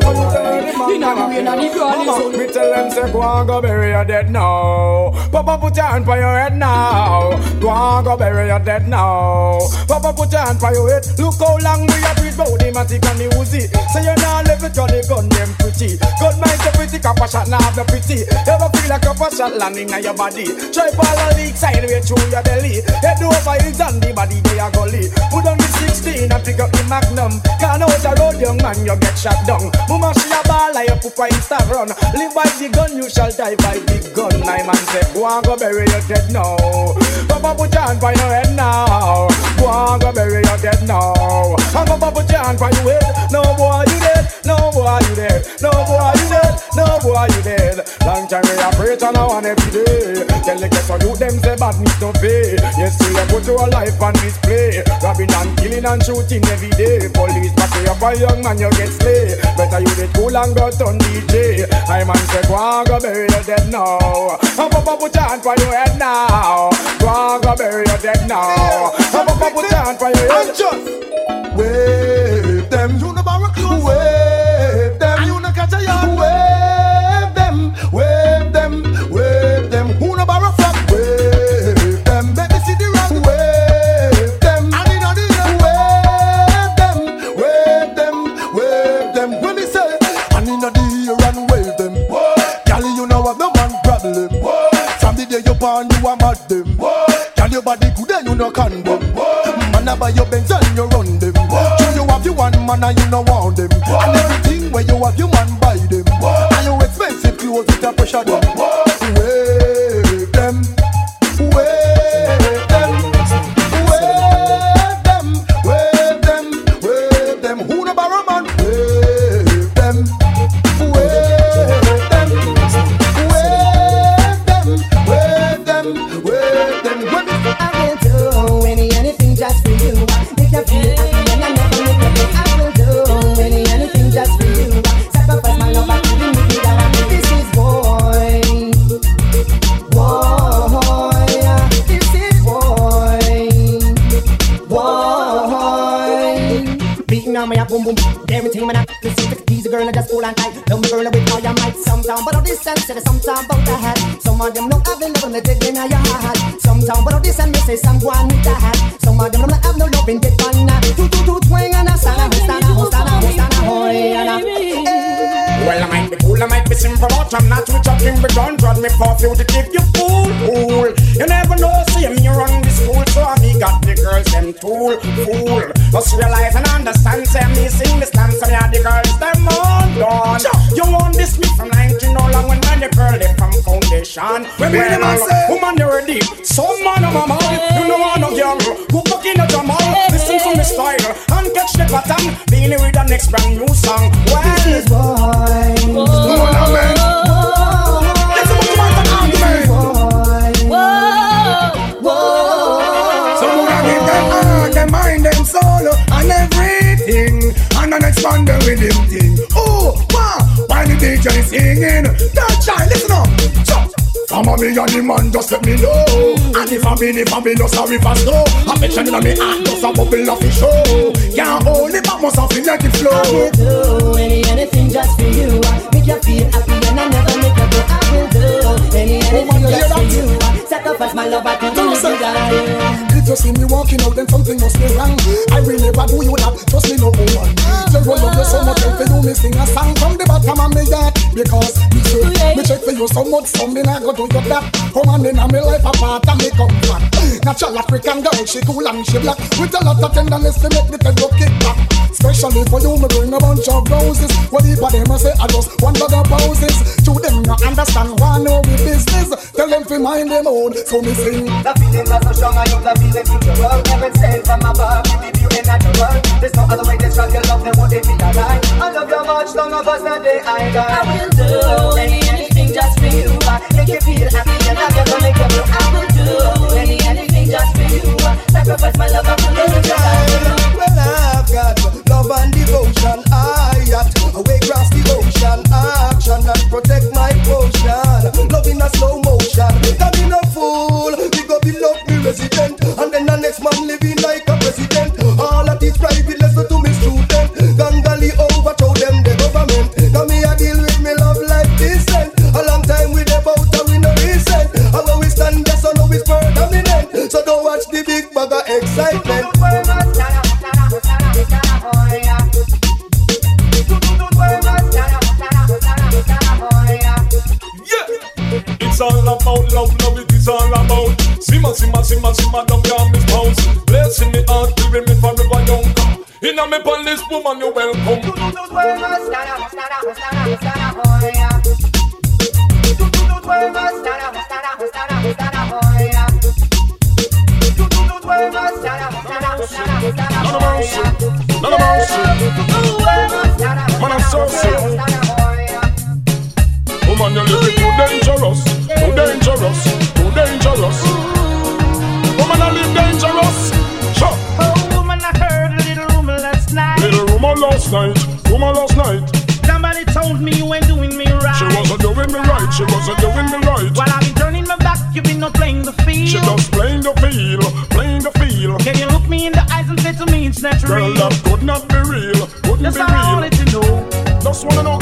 In a the rain and the drawing Mama, me tell them say go and go bury your dead now. Papa put your hand for your head now. Go and go bury your dead now. Papa put your hand for your head. Look how long we have breathe bout the matic and the Uzi. Say you not live it 'cause the gun them pretty. Gun might so pretty, copper shot now the pretty. Ever feel like a shot landing on your body? Try fall on the side way through your belly. Head over his and the body they are gully. Put on the 16 and pick up the magnum. Can't out the road, young man, you get shot down. Mama she a ball like a pupa insta run. Live by the gun, you shall die by the gun. My man say, go and go bury your dead now. Papa put your hand by your head now. Go and go bury your dead now. I'm a bubble jam for you head. No boy you dead, no boy you dead, no boy you dead, no boy you dead. Long time we operate on one every day. Tell the ghetto you them say badness no pay. Yes, you put your life on display. Robbing and killing and shooting every day. Police back up a young man you get slay. Better you get cool and go turn DJ. I man say go and go bury your dead now. I'm a bubble jam for your head now. Go and go bury your dead now. I'm a bubble jam for your head. Wave them, you know about Wave them, you know catch a yard. Wave them, wave them, wave them. Who know about Day you a mad them. Girl, your body good and you no condom. Man, I buy your Benz and you run them. True, you have your one man and you no want them. And everything where you have your man buy them. And you expensive clothes with a pressure them. But all this and me say someone with the hat. Some of them don't have no love in the pan. Two two two twang and a stand a stand a stand a stand a hoy and a. Well, I might be cool, I might be simple, but I'm not with talking, but don't run me for fugitive, you fool, fool. You never know, see me run this school, so I me got the girls, them tool, fool. Must realize and understand, say me sing this dance, and yeah, the girls, them on done. You want this me from 19 no long when man, the girl, they from foundation. When me them a say- woman, they ready. Some man, I'm a man, Go back in the jamal, listen to me style, and catch the pattern, being with the next brand new song. Well, This is boy. No one amen. Let's put the man to argument. So would I give them heart, them mind, them soul, and everything, and then expand them with them thing. Oh, wow, while the DJ singing, Of me and the man just let me know. And if I be if I be no sorry for slow, I bet you know me heart just a bubble of the show. Can't hold it back, must have feel like it flow. I will do any anything just for you. Make you feel happy and I never make you go. I will do any oh, anything just for you. Sacrifice my love, I can do it die. If you see me walking out, then something must be wrong. I will never do you that, trust me no woman. You roll up you so much, and for you me sing a song from the bottom of me heart. Because me say, me check for you so much, some me not go do you that. Come on in and me life apart and me come back. Natural African girl, she cool and she black. With a lot of tenderness to make the pedal kick back. Especially for you, me bring a bunch of roses. What if them a say I just want other poses? To them not understand why know we business. Tell them to mind them own, so me sing. The feelings are so strong, I use the feeling the world. Heaven sent from above, you. There's no other way to describe your love, then what it be alive. I love you much, long of us the day I die. I will do any anything just for you. Make you feel happy and I'm gonna make you blue. I will do any anything just for you. Sacrifice my love, I it. Well, I've got love and devotion. I got away across the ocean. Action and protect So don't watch the big bag of excitement. It's all about love, love it is all about. Simmer, simmer, simmer, simmer, don't calm this bounce Blessing me heart, giving me forever young. Come Inna me palace, woman, you welcome none of them none of them. Man, I'm so sick. Woman, you're living too dangerous, too dangerous, too dangerous. Woman, I live dangerous. Sure. Oh, woman, I heard a little rumor last night. Little rumor last night, rumor last night. Somebody told me you ain't doing me right. She wasn't doing me right, she wasn't doing me right. While I've been turning my back, you've been not playing the field. She just playing the field century. Girl, love could not be real, couldn't That's be real. That's all I wanted to know. Just wanna know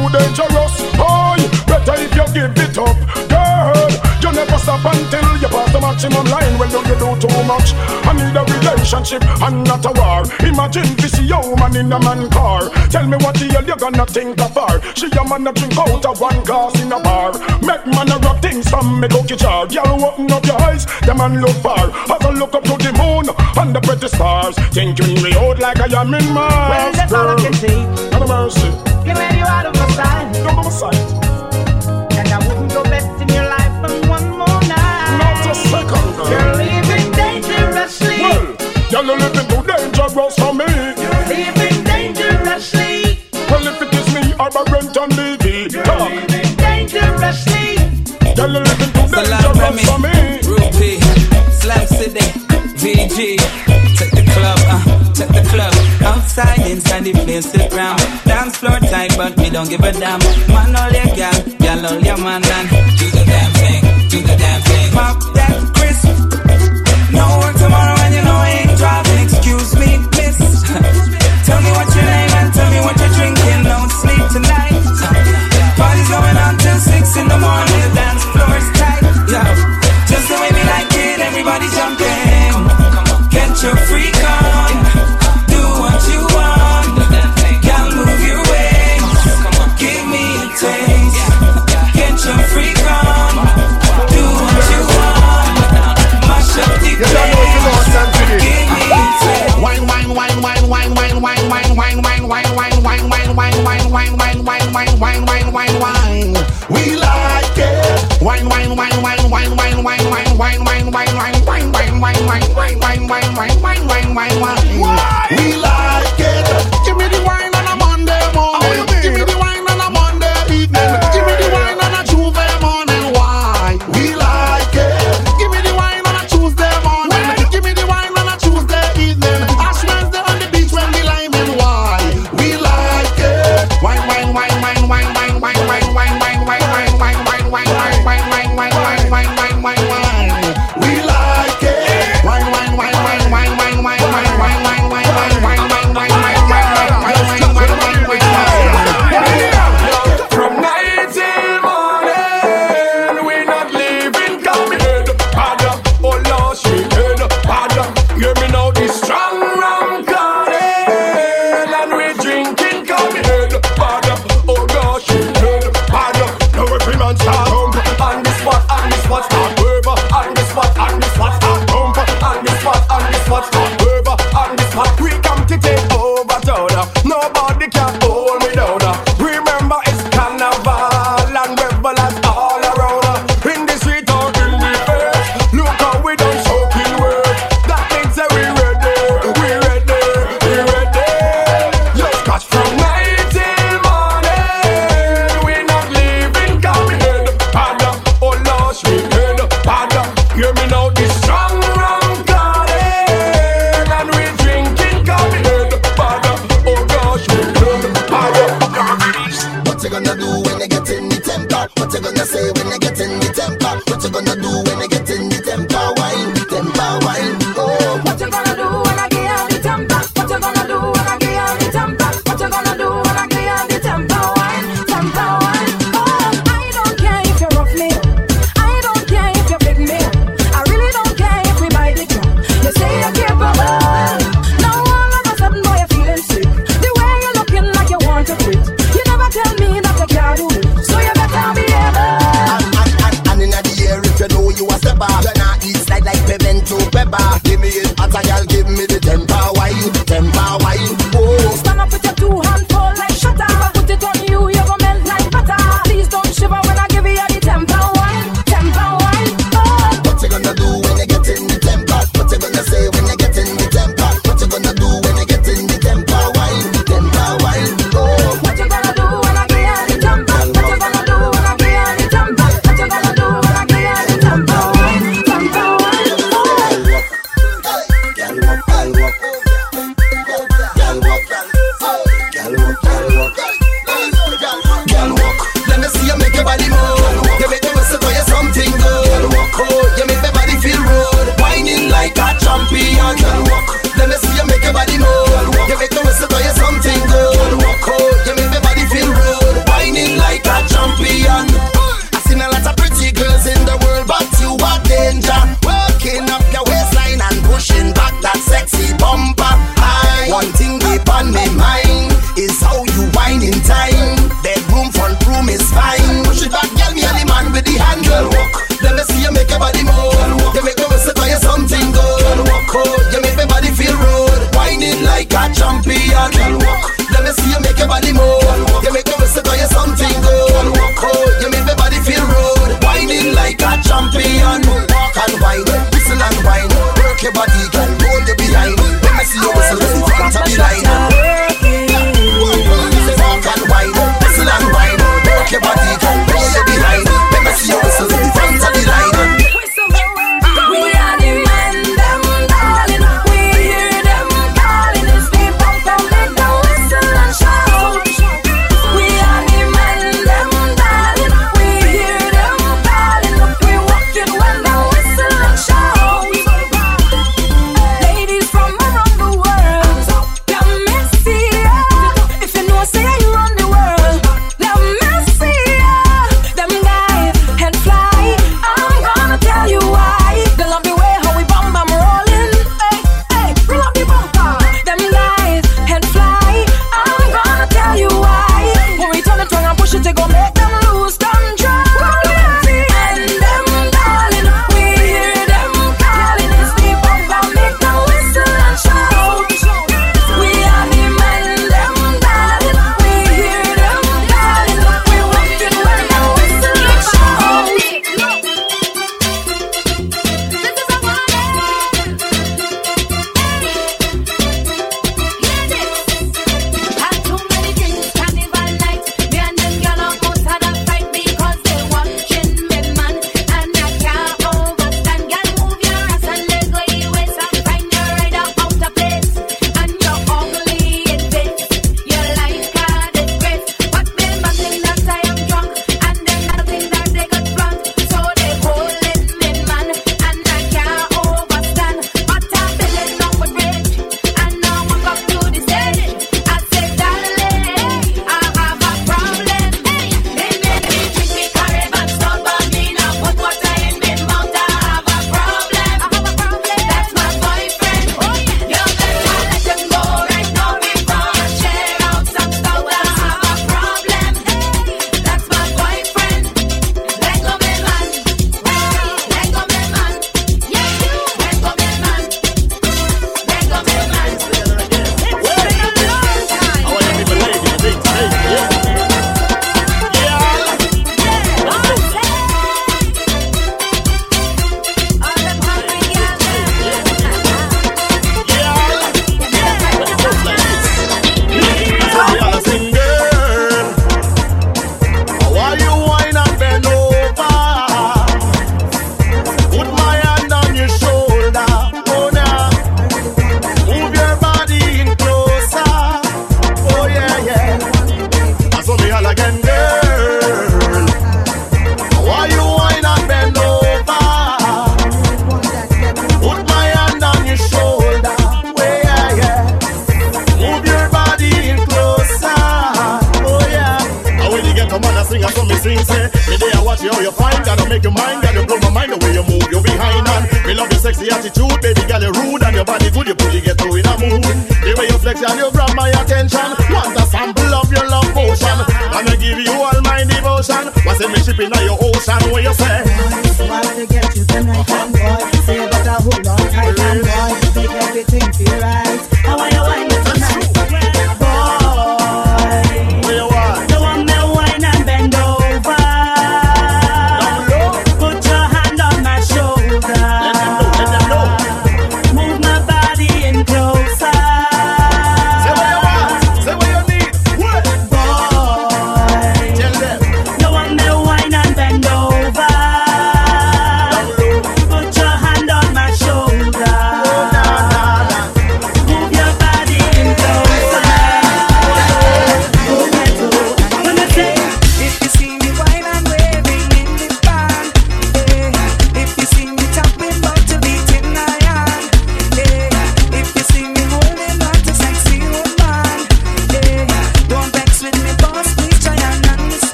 too dangerous. boy. better if you give it up, girl. You never stop until you pass the maximum line. When well, you do too much, I need a relationship and not a war. Imagine this young man in a man car. Tell me what the hell you gonna think of her? She a man a drink out of one glass in a bar. Make man a rock things from me cookie jar. Girl, open up your eyes, the man look far. Have a look up to the moon and the pretty stars. Thinking me old like I am in Mars. Well, that's all I can say. Mercy you And I wouldn't go bet in your life on one more night. Not a second. You're living dangerously. Well, you're living too dangerous for me. You're living dangerously. Well, if it is me, I'm a rent and Talk. dangerously. You're living too dangerous for me. Rupee, Slam City, VG. Check the club, uh, take the club. Outside, inside, the place sit round floor tight, but me don't give a damn. Man, all your gal, gal, all your man, and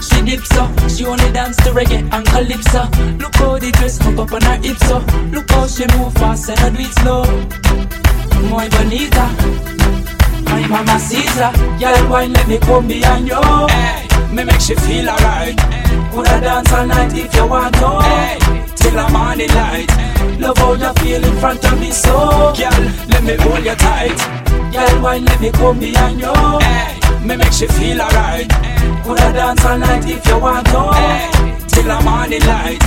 she dips so. She only dance to reggae and calypso. Look how the dress hook up on her hips so. Look how she move fast and I do it slow. Muy bonita. My mama Caesar, girl, why let me come behind you? Hey, me make she feel alright. Coulda dance all night if you want to. Hey, till the morning light. Love how you feel in front of me so. Girl, let me hold you tight. Girl, why let me come behind you? Hey, me make she feel alright. Coulda dance all night if you want to. Hey, till the morning light.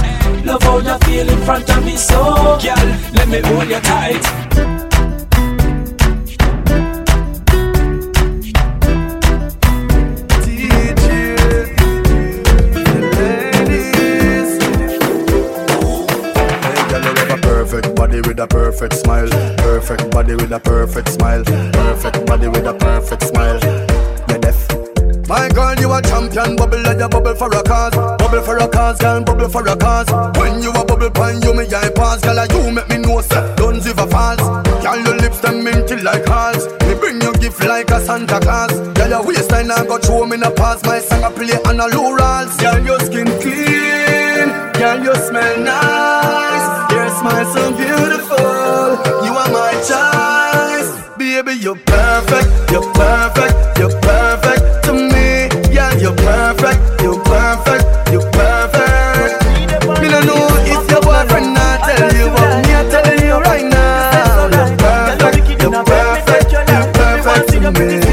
Love how you feel in front of me so. Girl, let me hold you tight. Body with a perfect smile. Perfect body with a perfect smile. Perfect body with a perfect smile. You deaf. My girl, you a champion, bubble like a bubble for a cause. Bubble for a cause, girl, bubble for a cause. When you a bubble pine, you me eye pass, girl, you make me know, sir. Don't give a false. Girl, your lips them minty like hearts. Me bring you gift like a Santa Claus. Girl, your waistline I got throw me a pass. My song I play on a low rolls. Girl, your skin clean. Girl, you smell nice. Smile so beautiful. You are my choice, baby. You're perfect. You're perfect. You're perfect to me. Yeah, you're perfect. You're perfect. You're perfect. Me don't know if your boyfriend not tell you, but me I tell you right now. You're perfect. You're perfect. You're perfect to me.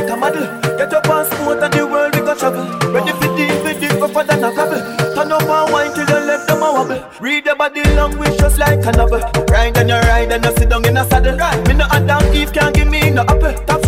Like a model. Get your passport and the world we go travel. Ready for deep, for deep, for than a gravel. Turn up and wine till your legs them a wobble. Read the body language just like a novel. Ride and you ride and you sit down in a saddle. Me no a down if can't give me no apple.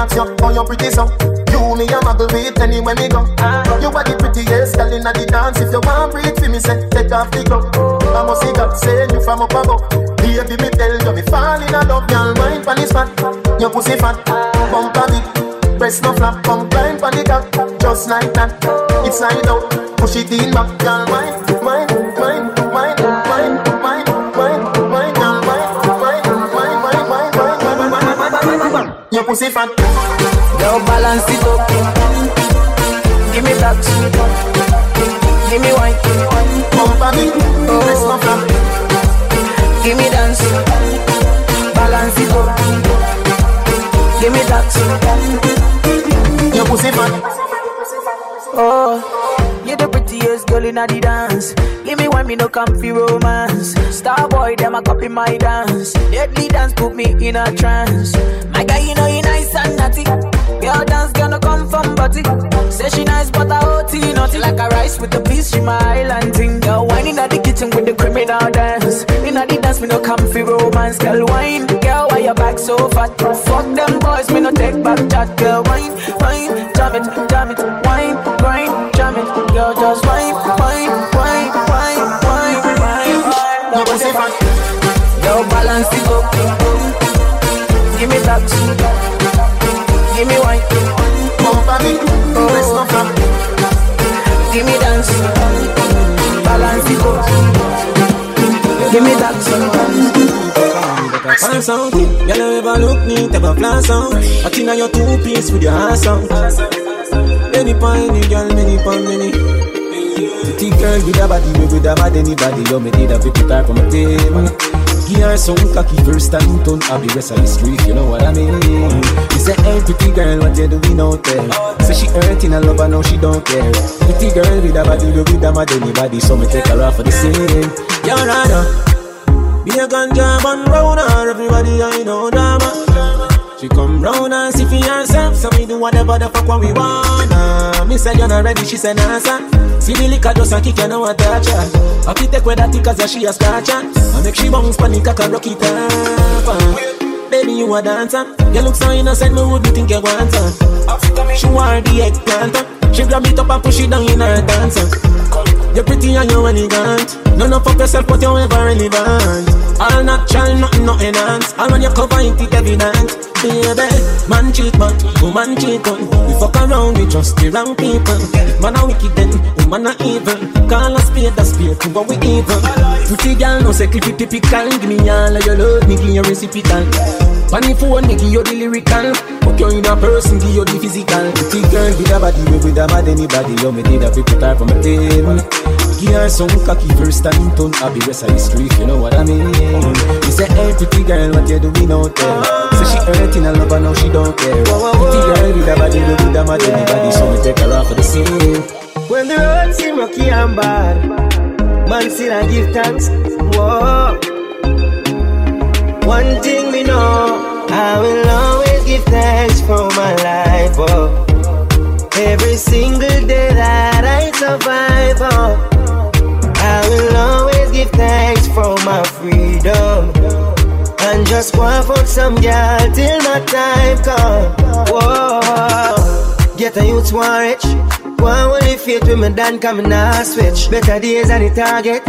Ask you, how you pretty so? You me a muggle with anywhere me go. You are the prettiest girl inna the dance. If you want breathe for me, say take off the glove. I must see God send you from up above. Baby, me tell you me fall in love, girl. Mind pon this fat, your pussy fat, bumper big. Breast no flap, come climb pon the cock, just like that. It's slide out, push it in back, girl. Mind, mind, pussy fat. Yo, balance it up. Give me that. Give me wine. Pump a bit. Oh. Give me dance. Balance it up. Give me that. Your pussy fat. Oh, you're the prettiest girl in the dance. Give me one, me no comfy romance. Star boy, them a copy my dance. Deadly dance put me in a trance. My guy, you know you nice and naughty. Your dance gonna come from body. Say she nice, but I OT naughty like a rice with the peas. She my island thing. Girl, wine in the kitchen with the criminal dance. In the dance, me no comfy romance. Girl, wine, girl, why your back so fat? Fuck them boys, me no take back chat. Girl, wine, wine, jam it, jam it, wine, grind, jam it. Girl, just wine, No pussy fat. Girl, balance it up. Give me that. Give me wine. Pump a bit. Press no flap. Give me dance. Balance it up. Give me that. Find something, girl, you ever look neat, ever flash out. I think your two piece with your ass out. Any pine, any girl, many pine, many. Pretty girl with a body, we with a mad anybody. You me need a bit type on my table. Give her some cocky first time turn up the rest of the street, you know what I mean? You say, hey, pretty girl, what you doing out there? Say she hurting a lover, now she don't care. Pretty girl with a body, we with a mad anybody. So me take her off for the scene. You're right, be a ganja man round her, everybody I know drama. She come round and see for herself, so we do whatever the fuck what we wanna. Me say you're not ready, she said nah sir. See the liquor just a kick, you know what touch her. I fit take with that cause yeah, she a scratch her. I make she bounce panic, I can rock it up. Baby, you a dancer. You look so innocent, me wouldn't think you want her. She want the eggplant. She grab it up and push it down in her dancer. You're pretty and you're elegant. None of fuck yourself, but you're ever relevant. All natural, nothing, no enhance. All when you cover it, it evident. Baby, man cheat, man, woman cheat on. We fuck around, we just the wrong people. Man a wicked, then woman a evil. Call a spade a spade, to what we evil. Pretty girl, no clippy typical. Give me all of your love, me give you reciprocal. Funny phone, me give the lyrical. Fuck you in a person, give you the physical. Pretty girl with a body, we with a mad anybody. You me need a people type from a table. Give her some cocky first time turn the rest of the street, you know what I mean? You say, hey, pretty girl, what you doing out there? Say she hurting a lover, now she don't care. Pretty girl with a body, we with a mad anybody. So me take her off for the scene. When the road seem rocky and bad, man still I give thanks. Whoa. One thing we know, I will always give thanks for my life. Oh. Every single day that I survive, oh. I will always give thanks for my freedom. And just and fuck some girl till my time come. Whoa. Get a youth one rich. And only faith with me done coming now switch. Better days on the target.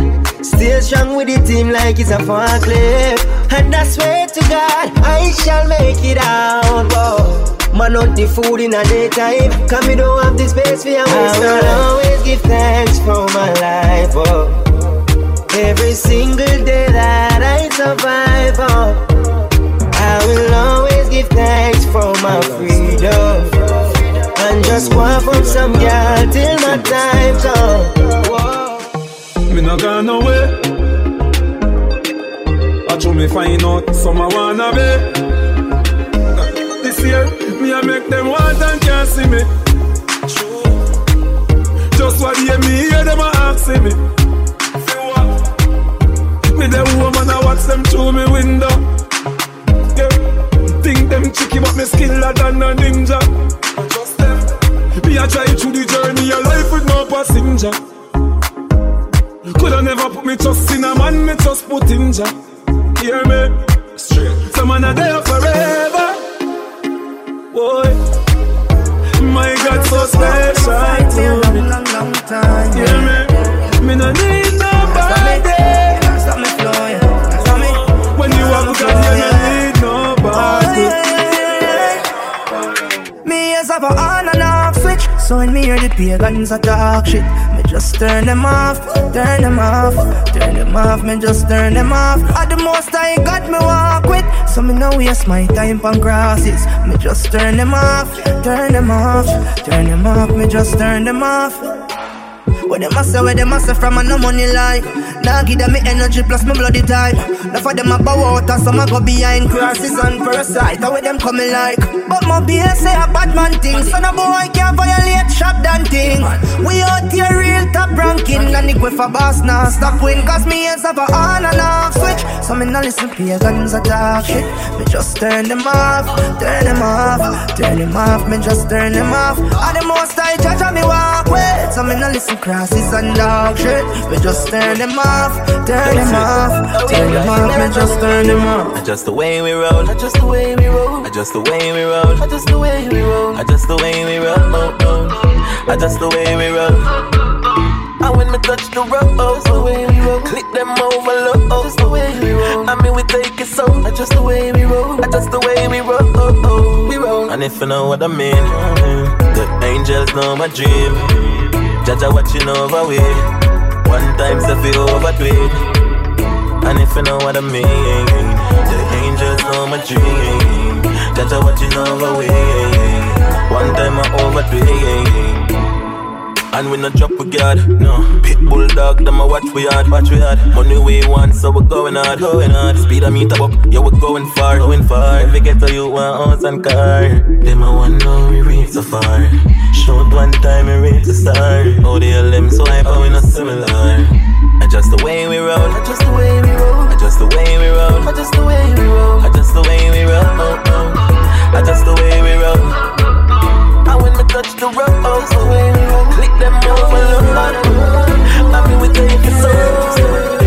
Stay strong with the team like it's a forklift. And I swear to God, I shall make it out. Whoa. Man out the food in a daytime Cause me don't have the space for your waste I will always give thanks for my life, oh Every single day that I survive, oh I will always give thanks for my freedom And just want from some girl till my time come Me not gone nowhere I show me find out some I wanna be This year me I make them want and can't see me. Just what hear me hear them a asking me. Me the woman I watch them through me window. Yeah. Think them tricky but me skiller than a ninja. Me I try through the journey of life with no passenger. Coulda never put me trust in a man, me just put in ja. Hear me? Straight. Some man are there forever. Boy, my God, so special to me. Long, long time. Hear me? Me no need nobody. Stop me. Stop So when me hear the pagans a talk shit, me just turn them off, turn them off, turn them off, me just turn them off. At the most I got me walk with, so me no waste my time on crosses. Me just turn them off, turn them off, turn them off, me just turn them off. What them a say, what them a say from a no money line Nah give them me energy plus my bloody type Enough of them a bow out and some a go behind crosses and parasite How with them coming like? But my BS say a bad man thing. So no boy can't violate shop done thing. We out here real top ranking. And if we for boss now stop win. Cause me hands have a on and off switch. So me nah listen to your guns a shit Me just turn them off, turn them off. Turn them off, me just turn them off. All the most I judge and me walk with So me nah listen crosses and dog shit Me just turn them off, turn them off Turn them off, me just turn them off Adjust the way we roll. Adjust the way we roll Adjust the way we roll. Adjust the way we roll Adjust the way we roll. Oh, oh. Adjust the way we roll. And when me touch the road, Adjust the way we roll click them over low. Adjust the way we roll I mean we take it so. Adjust the way we roll Adjust the way we roll. Oh, oh. We roll. And if you know what I mean, the angels know my dream. Jaja watching over we. One time say fi overdo. And if you know what I mean, the angels know my dream. Jaja watching over we. One time I overdo it. And we not drop we guard, no. Pit bulldog, them a watch we hard, watch we hard. Money we want, so we going hard, going hard. Speed a meter up, yeah we going far, going far. If we get to you, want house and car. Them a one know we reach so far. Short one time we reach the star. How the so hype and we not similar. Adjust the way we roll, Adjust the way we roll. Adjust the way we roll. Adjust the way we roll. Adjust the way we roll, oh, oh. Adjust the way we roll. And when we touch the road, the way we them over low I mean we take it so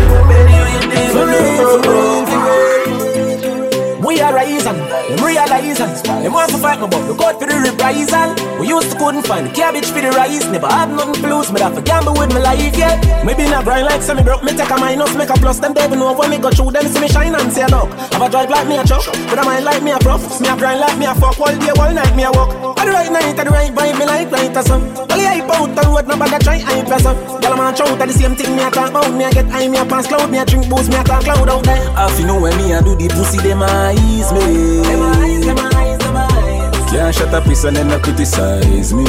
Rising, them realizing Them want to fight me but look out for the reprisal. We used to couldn't find the cabbage for the rice. Never had nothing to lose, me that for gamble with my life, yeah. Maybe not grind like semi broke, me take a minus Make a plus, them devil know when me go through Them see me shine and say look Have a drive like me a truck, but a mind like me a prof. Me a grind like me a fuck, all day, all night me a walk. At the right night, at the right vibe, me like right as some All the hype out the road, nobody try hype as some Girl, I'm a shout the same thing me a talk about. Me a get high, me a pass cloud, me a drink booze, me a talk loud out there. Half you know when me a do the pussy, them eyes me Can't shut up, and then no criticize me.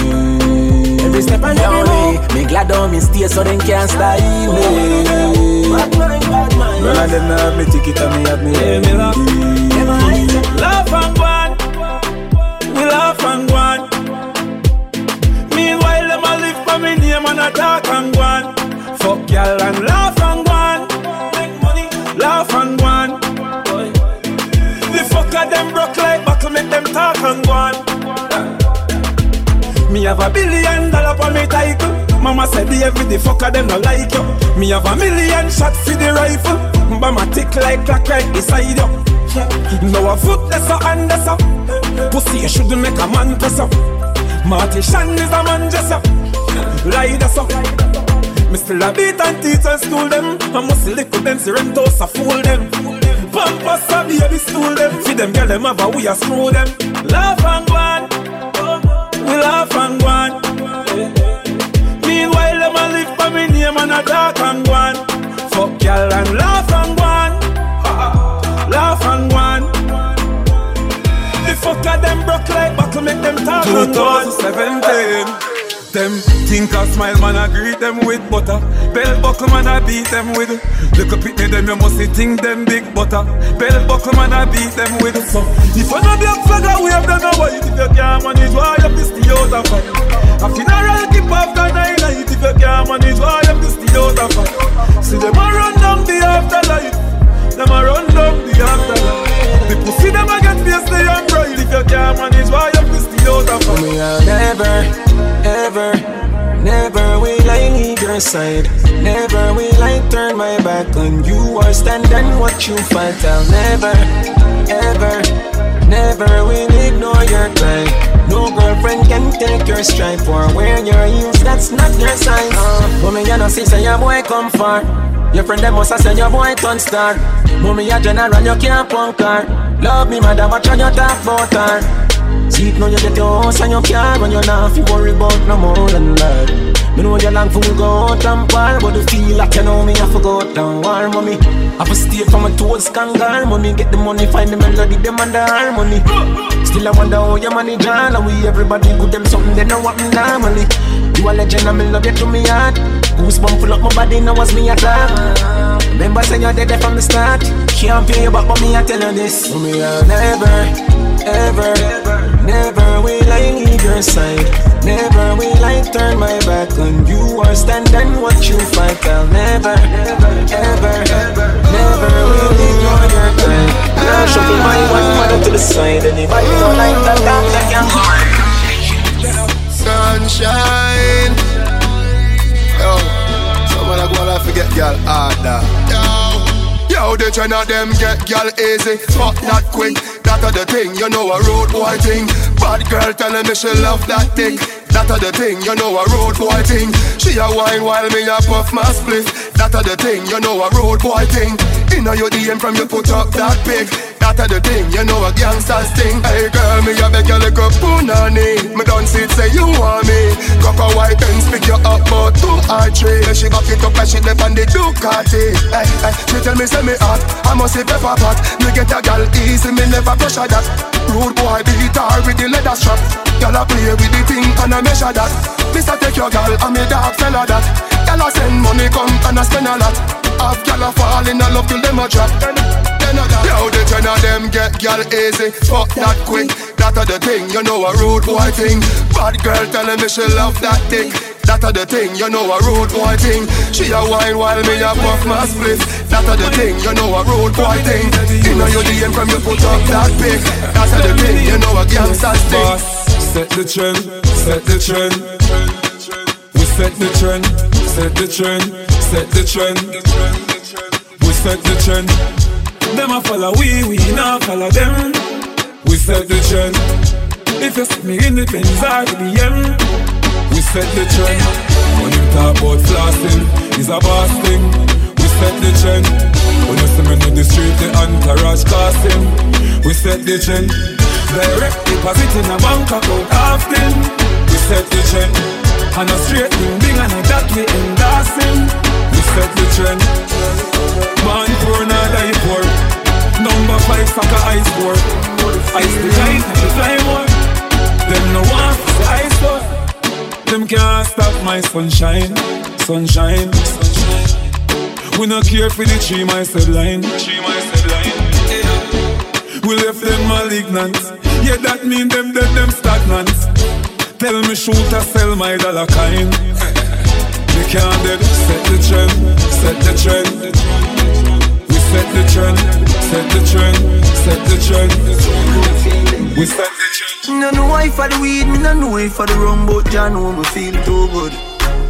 Every step and every move Me glad on me stay so them can't style me Bad mind, bad mind None of them have me ticket and me have me empty. Laugh and go on We laugh and go on. Meanwhile them a live for me name and a talk and go on Fuck y'all and laugh and talk and go on. Me have a billion dollar for me title. Mama said the every the fucker them no like you. Me have a million shot for the rifle. My tick like clock right beside you. Now a foot that's a hand that's a Pussy you shouldn't make a man press up. Marty Shan is a man just up. Lie that's up. Me still a beat and teach and school them. I must lick them Sirentos a fool them Pampas a baby stool them. Feed them girl them have we a screw them. Laugh and go on We laugh and go on Meanwhile them a live for me name and a talk and go on Fuck y'all and laugh and go on Laugh and go on The fucker them broke like buckle make them talk and go on 2017. Them think a smile man I greet them with butter. Bell buckle man I beat them with. Look up at me them you must think them big butter. Bell buckle man I beat them with. So if you know black flag I wave them white. If you can't manage why have to stay out fight. A funeral keep after nine night. If you can't manage why have to stay out fight. See them a run down the afterlife. Them a run down the afterlife. People see them a get they and pride. If you can't manage why stay out of. Me I'll never, ever, never will I leave your side. Never will I turn my back on you or stand and watch you fight. I'll never, ever, never will ignore your cry. No girlfriend can take your stripe or wear your heels. That's not your size. Uh, but me you know see say your boy come far. Your friend them must have said your boy turn star. Mommy a general you can't punk her. Love me mother watch how you talk about her. See it now you get your house and your car And you're not fi worry about no more than that. Me know you long for we go out and bar But the feel like you know me I forgot down war mommy. I for stay from my toes kangar Mommy. Get the money find the melody them and the harmony. Still I wonder how your money drawn And we everybody good them something they know what normally. You a legend and me love you to me heart. Goosebump full up my body now was me attack Remember say you're dead from the start. Can't pay you back but me I tell you this. Me I'll never, ever, never will I leave your side Never will I turn my back on you Or stand and watch you fight I'll never, ever, ever, never will ignore your time Now shuffle my one mother to the side Anybody don't like that, that, that can Sunshine. Yo, someone like wanna forget girl harder. Yo, yo, the trend of them get girl easy, but not quick. That are the thing, you know a road boy thing. Bad girl telling me she love that thing. That are the thing, you know a road boy thing. She a wine while me a puff my split. That are the thing, you know a road boy thing. Inna your DM from you put up that pig. That are the thing, you know a gangster's thing. Hey girl, me a beg you like a punani. Me don't see it say you want me. Cock a white and pick you up but two or three. She back it up and she left on the Ducati. Hey, hey, she tell me say me hot, I must say pepper pot. Me get a gal easy, me never pressure that. Rude boy beat her with the leather strap. Gal a play with the thing and I measure that. Mister take your gal and me dog fella that. Gal a send money come and I spend a lot. Half gal a fall in love till them a drop. Then I got yo, the ten of them get gal easy, fuck that quick. That are the thing, you know a rude boy thing. Bad girl telling me she love that thing. That are the thing, you know a rude boy thing. She a wine while me a puff my split. That are the thing, you know a rude boy thing. Inna your DM from you put up that pic. That are the thing, you know a gangster's thing. Set the trend, set the trend. We set the trend, set the trend, set the trend. We set the trend. Them a follow we, we not follow them. We set the trend. If you see me in the Benz or the BM, we set the trend. When you talk about flossing, is a boss thing. We set the trend. When you see me in the street, the entourage casting. We set the trend. Direct deposit in a bank account often. We set the trend. And a straight ding ding and a we endorsing. We set the trend. Man poor, not die poor. Number five soccer ice board. Ice the giant and the fly more. Them no to see ice. Them can't stop my sunshine, sunshine, sunshine. We no care for the tree, my. Tree, my said line. We left them malignant. Yeah, that mean them dead, them stagnant. Tell me shoot or sell my dollar kind. They can't dead. Set the trend, set the trend. We set the trend, set the trend, set the trend. We set the trend. Me no know why for the weed, me no know why for the rum, but Jah know me feel too good.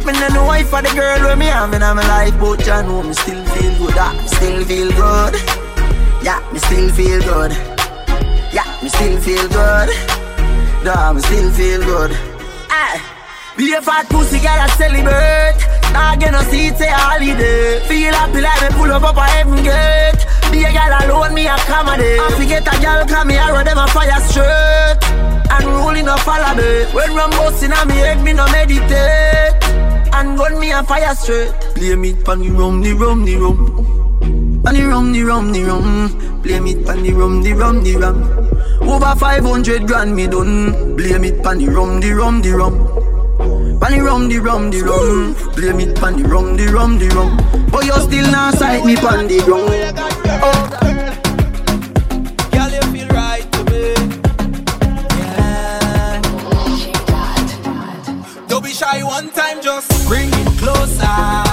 Me no know why for the girl where me have in my life, but Jah know me still feel good. Ah, me still feel good. Yeah, me still feel good. Yeah, me still feel good. Nah, me still feel good. Ah, be a fat pussy I celebrate. Nah, get no seat say holiday. Feel happy like me pull up up a heaven gate. Be a girl alone, me accommodate. I forget a girl come me arrow them a fire straight. And rolling a follow me. When rum busting on me head, me no meditate. And gun me a fire straight. Play me pan the rum, the rum, the rum. Pan the rum, the rum, the rum. Blame it pan the rum, the rum, the rum. Over 500 grand me done. Blame it pan the rum, the rum, the rum. Pan the rum, the rum, the rum. Blame it pan the rum, the rum, the rum. But you still not sight me pan the rum. Oh. Don't be shy one time, just bring it closer.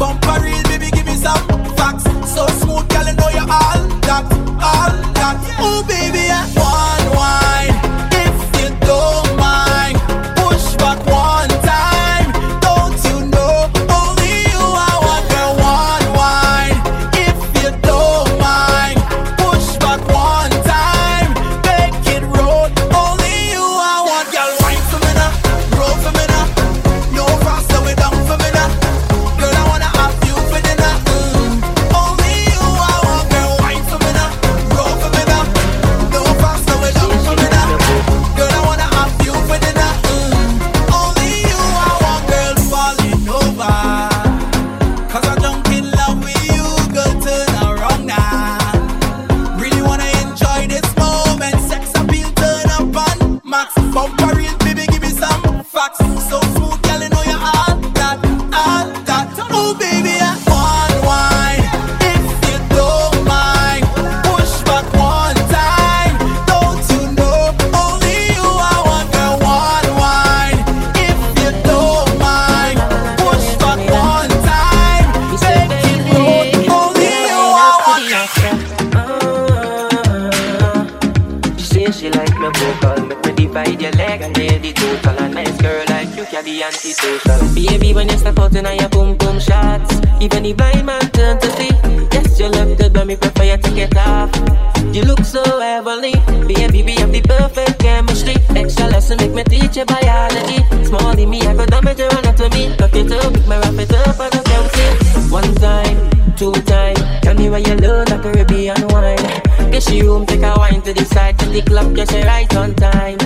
Bumper antisocial. Baby, when you step out in your boom boom shots, even the blind man turn to see. Yes, you look good, but me prefer you take it off. You look so heavenly, baby. We have the perfect chemistry. Extra lesson make me teach you biology. Small in me, I could damage your anatomy. Cut it up, make me wrap it up, I just can't see. One time, two time, tell me where you look like Caribbean wine. Get she room, take a wine to the side, to the club, get she right on time.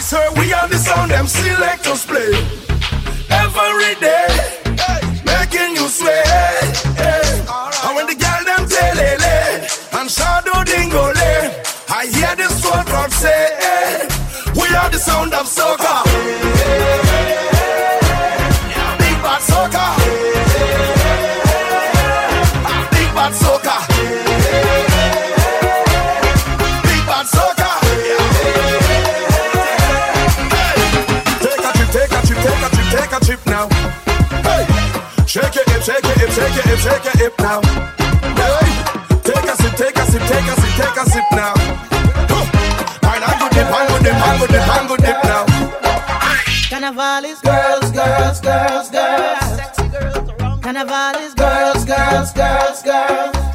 I sir, we are the sound them selectors play every day, hey. making you sway. Hey. Right. And when the girl them telele eh, and shadow dingo eh, I hear the soul crowd say, hey. we are the sound of soccer. Take a hip, take a hip now. Hey, take a sip, take a sip, take a sip, take a sip now. Pango dip, pango dip, pango dip, pango dip now. Carnival is girls, girls, girls, girls. Sexy girls around. Carnival is girls, girls, girls. girls.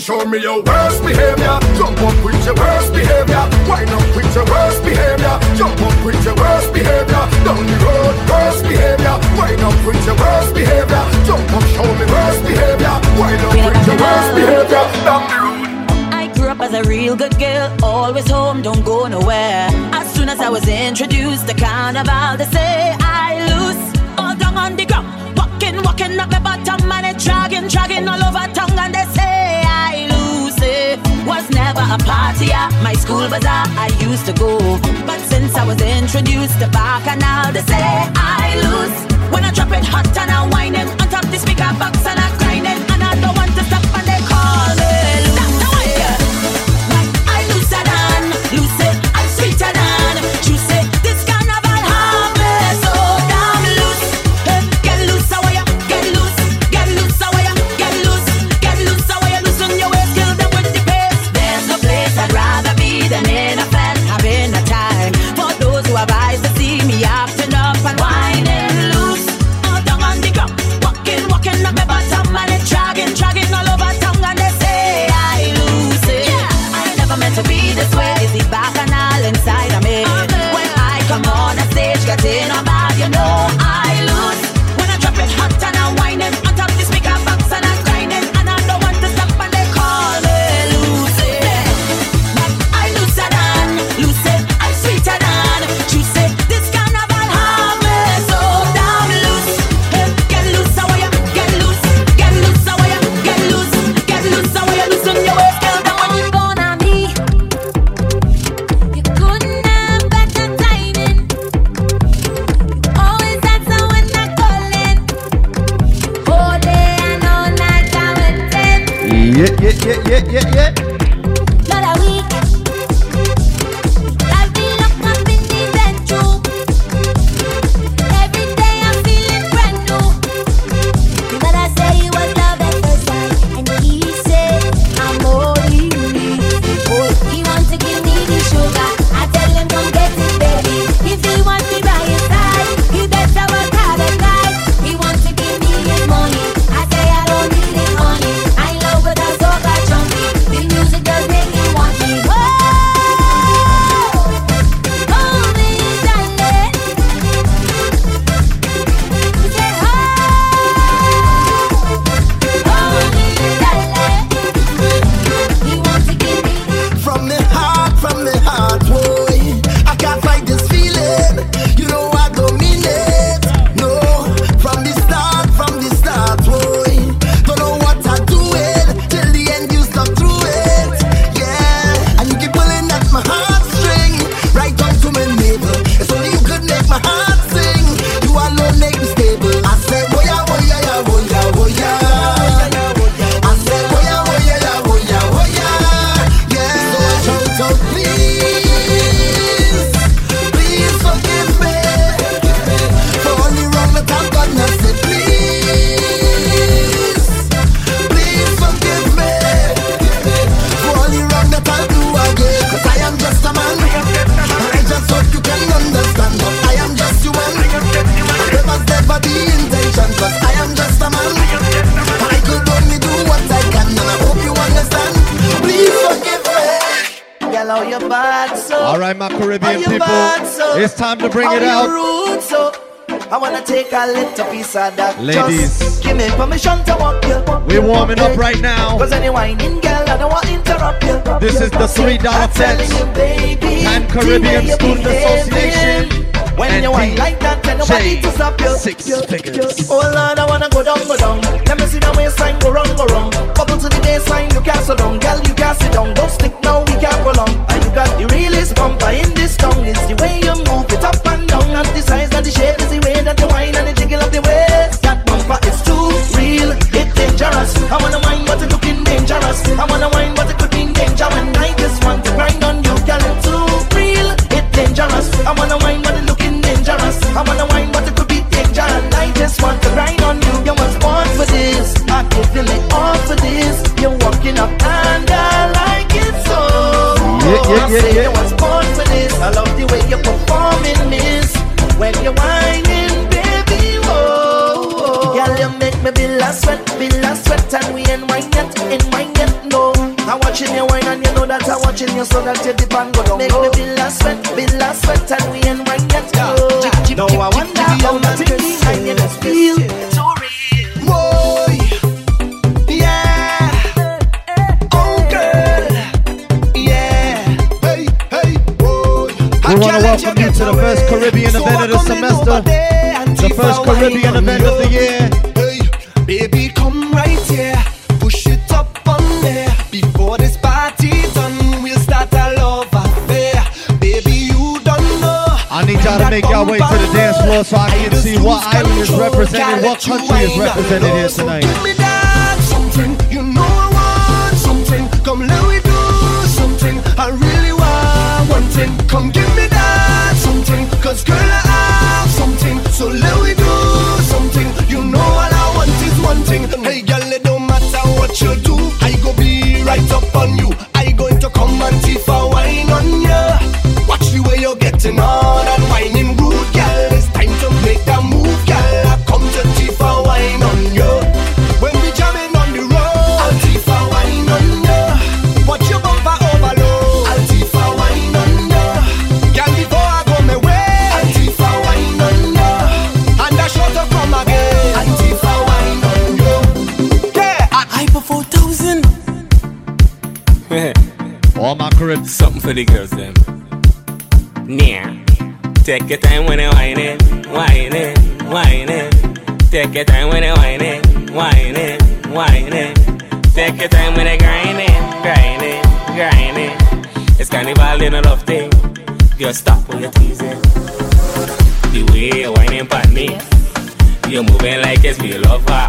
Show me your worst hot and want to welcome you to the first Caribbean event of the semester, the first Caribbean event of the year. Baby, come right here. Push it up on there. Before this party done, we'll start a love affair. Baby, you don't know. I need y'all to make y'all way to the dance floor so I can see what island is represented, what country is represented here tonight. Give me that something, you know I want something. Come let me do something. I really want one thing. Come give me. Cause girl, I have something. So let me do something. You know all I want is one thing. Hey girl, it don't matter what you do. I go be right up on you. For the girls, them. Yeah. Take your time when you whine it, whine it, whine it. Take your time when you whine it, whine it, whine it. Take your time when you grind it, grind it, grind it. It's carnival in a love thing. Girl, stop when you're teasing. The way you're whining me. You're moving like it's me lover.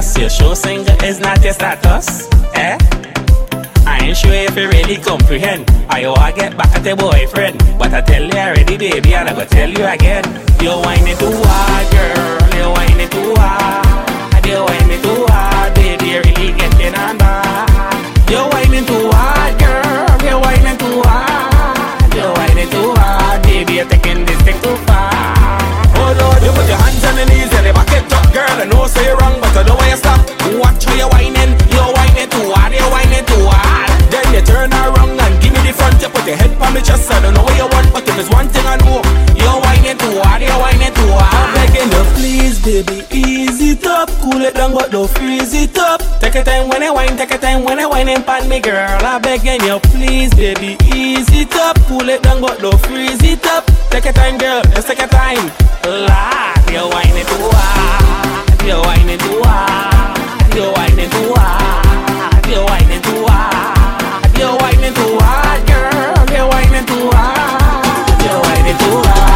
Us. Your show singer is not your status. Eh? I ain't sure if you really comprehend. I wanna get back at your boyfriend. But I tell you already, baby, and I go tell you again. You're whining too hard, girl. Say you're wrong, but know why you stop. Watch how you're whining. You're whining too hard. You're whining too hard. Then you turn around and give me the front. You put your head on me chest. I don't know what you want, but if it's one thing I know, you're whining too hard. You're whining too hard. I'm begging you, please, baby, ease it up. Cool it down, but don't freeze it up. Take your time when I whine, take your time when I whine and pan me, girl. I'm begging you, please, baby, ease it up. Cool it down, but don't freeze it up. Take your time, girl, just take your time. Lord, you're whining too hard. You're whining too hard. Girl. You're whining too hard. You're whining too hard.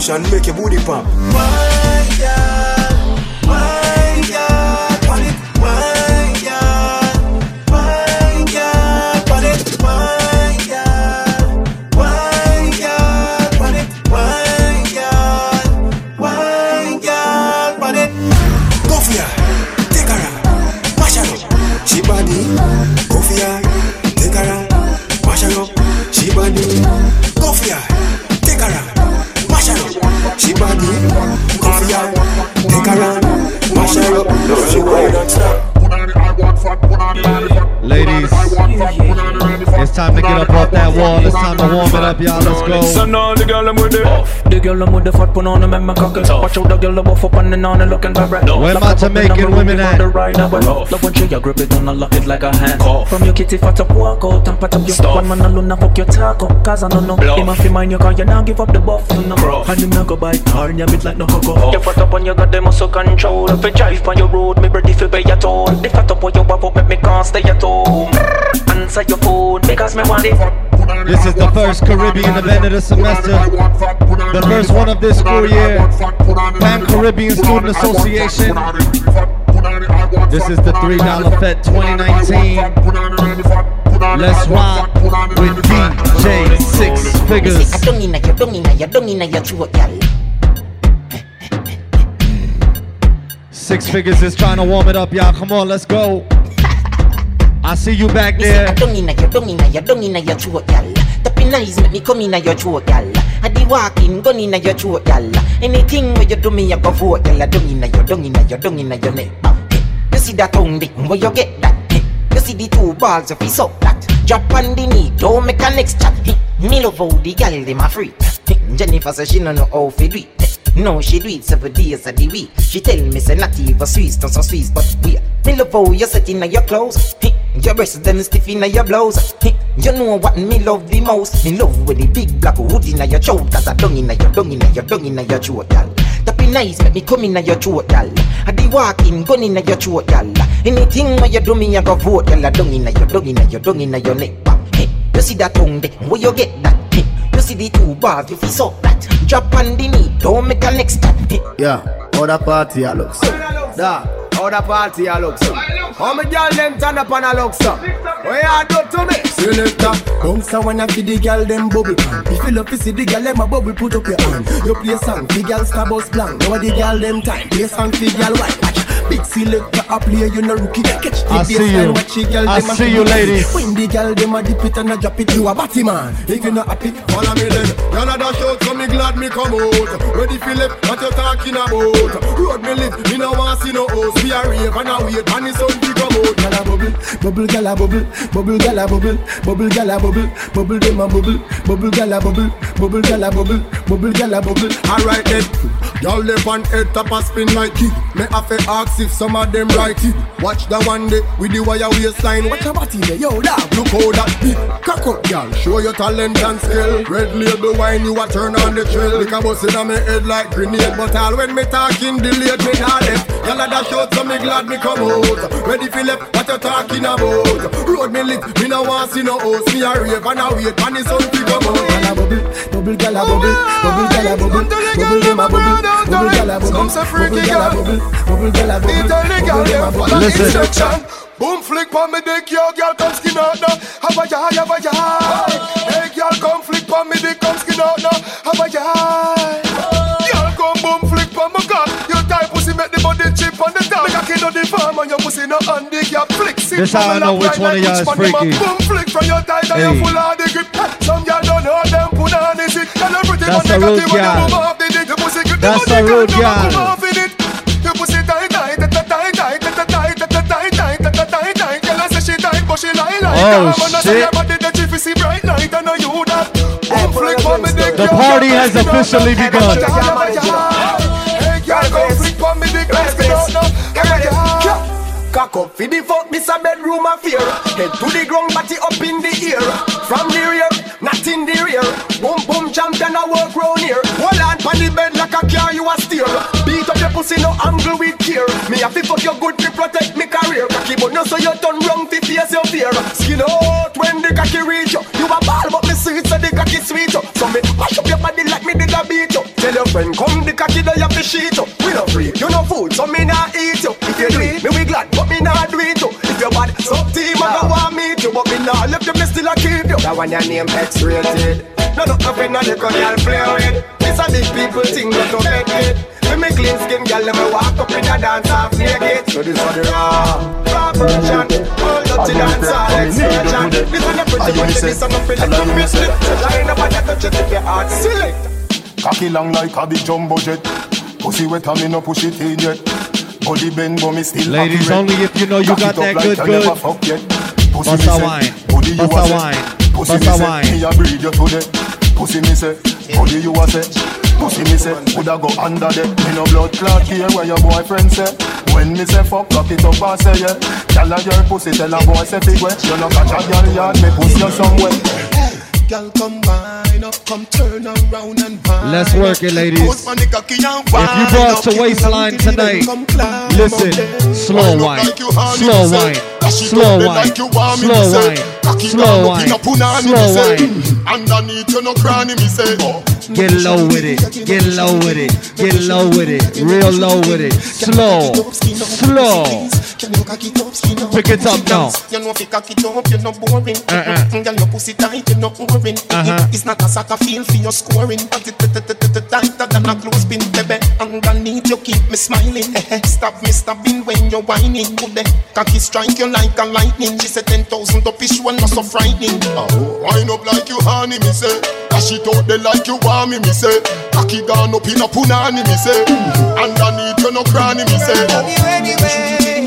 Motion, make your booty pop. I'm with the fat put on them and my cock Watch out the girl off up and then on and looking vibrant. Where my Jamaican women at? Love when a grip it and I lock it like a hand. From your kitty fat up, walk out and pat up your One man alone and fuck your taco. Cause I don't know. Him a fi mind you cause you not give up the buff to no. And him not go bite hard and you bit like no cocoa. You fat up on your the muscle control. If you drive on your road, me ready fi pay your toll. The fat up on your have up, make me can't stay at home. Answer your phone because me want it. This is the first Caribbean event of the semester. The first one of this school year. Pan Caribbean Student Association. This is the $3 Fed 2019. Let's rock with DJ Six Figures. Six Figures is trying to warm it up, y'all. Come on, let's go. I see you back there. Don't don't don't make me come girl. I di walking, gun inna your throat, girl. Anything where you do me, I go vote. I don't inna your, don't inna your, don't inna your neck. You see that tongue, dick, where you get that? You see the two balls, if you suck that. Drop on the knee, don't make a next chat. Me love how the girl, them free. Hey, Jennifer say she no know how fi do it. No, she do it seven days of the week. She tell me say not even Swiss, not so Swiss, but we. Me love how you set inna your clothes. Your breasts them stiff inna your blouse. You know what me love the most? Me love with the big black hood inna your throat. Cause I dung inna your dung inna your dung inna your throat, gal. That be nice, make me come inna your throat, gal. I be walking, gun inna your throat, gal. Anything where you do me, I go vote, gal. I dung inna your dung inna your dung inna your neck, bam. Hey, you see that tongue there? Where you get that? Hey, you see the two bars, if you suck that. Drop on the knee, don't make a next step. Hey, Yeah, how the party a looks. Da, how the party a looks. How me girl them turn up and a looks. What you do to me? Selector, bounce a wanna feed the girl them bubble pan. If you love to see the girl them a bubble, put up your hand. You play song, the girl star bus blank. Now the girl them time, play song, the girl white. Watch, big selector a play, you no rookie. Catch the I see you. watch the girl I see do you, it. ladies. When the girl them a dip it and a drop it, you a batty man. If you not happy, follow me then. Canada shout, so me glad me come out. Ready Philip, what you talking about? Road me live, me no want see no host. We a rave and a wait, and the sun fi come out. Gala bubble, bubble gala bubble, bubble gala bubble, bubble gala bubble, bubble dem a bubble, bubble gala bubble, bubble gala bubble, bubble gala bubble. Alright then, y'all live on head top a spin like it. Me have to ask if some of them right it. Watch the one day with the wire waistline. Watch your body there, yo dog. Look how that beat. Cock up, y'all. Show your talent and skill. Red label wine, you a turn on the trail. Lick a bus in my head like grenade, but all when me talking delayed, me not left. Y'all Gyal a dash out, so me glad me come out. Ready for left, what you talking about? Road me lit, me no want see no host. Me a rave and a wait, and the sun fi come out. Gyal a bubble, bubble, gyal a bubble, bubble, gyal a bubble, bubble, dem a bubble, bubble, gyal a bubble, bubble, gyal a bubble, bubble, a bubble, bubble, dem a bubble. Boom flick on me dick, yo girl come skin out now. Have a yah, have a yah. Hey girl come flick on me dick, come skin out now. Have a yah. Girl come boom flick on my cock. Your tight pussy make the body chip on the top. Make a kid on the farm and your pussy no handicap. Flick sit This how I know which one of y'all is freaky. Boom flick from your tight and you full of the grip. Some girl don't know them put on it. Girl you pretty That's but a rude cocky when you move off the dick. Your pussy That's the a body rude good, you girl. move off in it. Your pussy tight, like Oh shit. The party has officially begun. Cock up for the fuck, this a bedroom affair. Head to the ground, body up in the air. From the rear not in the rear. Boom boom champion, I walk round here. Hold on pon the bed like a car, you a steer. Beat up your pussy, no angle with care. Me have to fuck your good to protect me career. Cocky but no so you turn wrong to face your fear. Skin out when the cocky reach you. You a ball but me sweet so the cocky sweet you. So me mash up your body like me did a beat you. Tell your friend come the cocky they have to sheet you. We no freak, you no food, so me not eat you. If you do it, me we glad, but me not do it you. If you bad, some team I go ah. want meet you, but me not left you, me still a keep you. That one your name X-rated. No, no, nothing no little girl play with. It's a big people thing, not to bed with. Me me clean skin, girl, let me walk up in a dance half naked. So this one the raw, raw version. All dirty dance, all excursion. This one the pretty one, this one the feel like a misfit. So line up and you touch it if your heart select. Cocky long like a big jumbo jet. Pussy wet and me no push it in yet. Body bend but me still Ladies, only if you know you Cock got that good, I good. Never fuck yet. Pussy Bust me a say, wine. Body you a a say. wine. Pussy me say, wine. me a breed you today. Pussy me say, body you a say. Pussy me say, coulda go under there. Me no blood clot here where your boyfriend say. When me say fuck, cock it up and say yeah. Gyal a your pussy, tell a boy say fig wet. You no catch a gyal yard, me pussy you somewhere. Girl, come wine up, come turn around and wine Let's work it, ladies. Put my nigga key and If you wine brought to waistline it long till tonight, you come climb listen, slow Wine up wine, like you honey, slow wine, Dash it slow wine, slow wine, slow wine, slow wine. Underneath you no cranny, me say. Oh. Get low with it, get low with it, get low with it, real low with it, slow, slow. Pick it up now. You know if you cock it up, you're not boring. Uh-uh. Girl, your pussy tight, you're not boring. Uh-huh. It's not a soccer field for your scoring. But it tighter than a clothespin, baby. Underneath you keep me smiling. Stop me stopping when you're whining. Good cocky strike you like a lightning. She said ten thousand up is one not so frightening. Oh, wind up like you honey, me say. Dash it out there like you want me, me say. Cocky gone up in a punani, me say. Underneath you no cranny, me say. Love you anyway.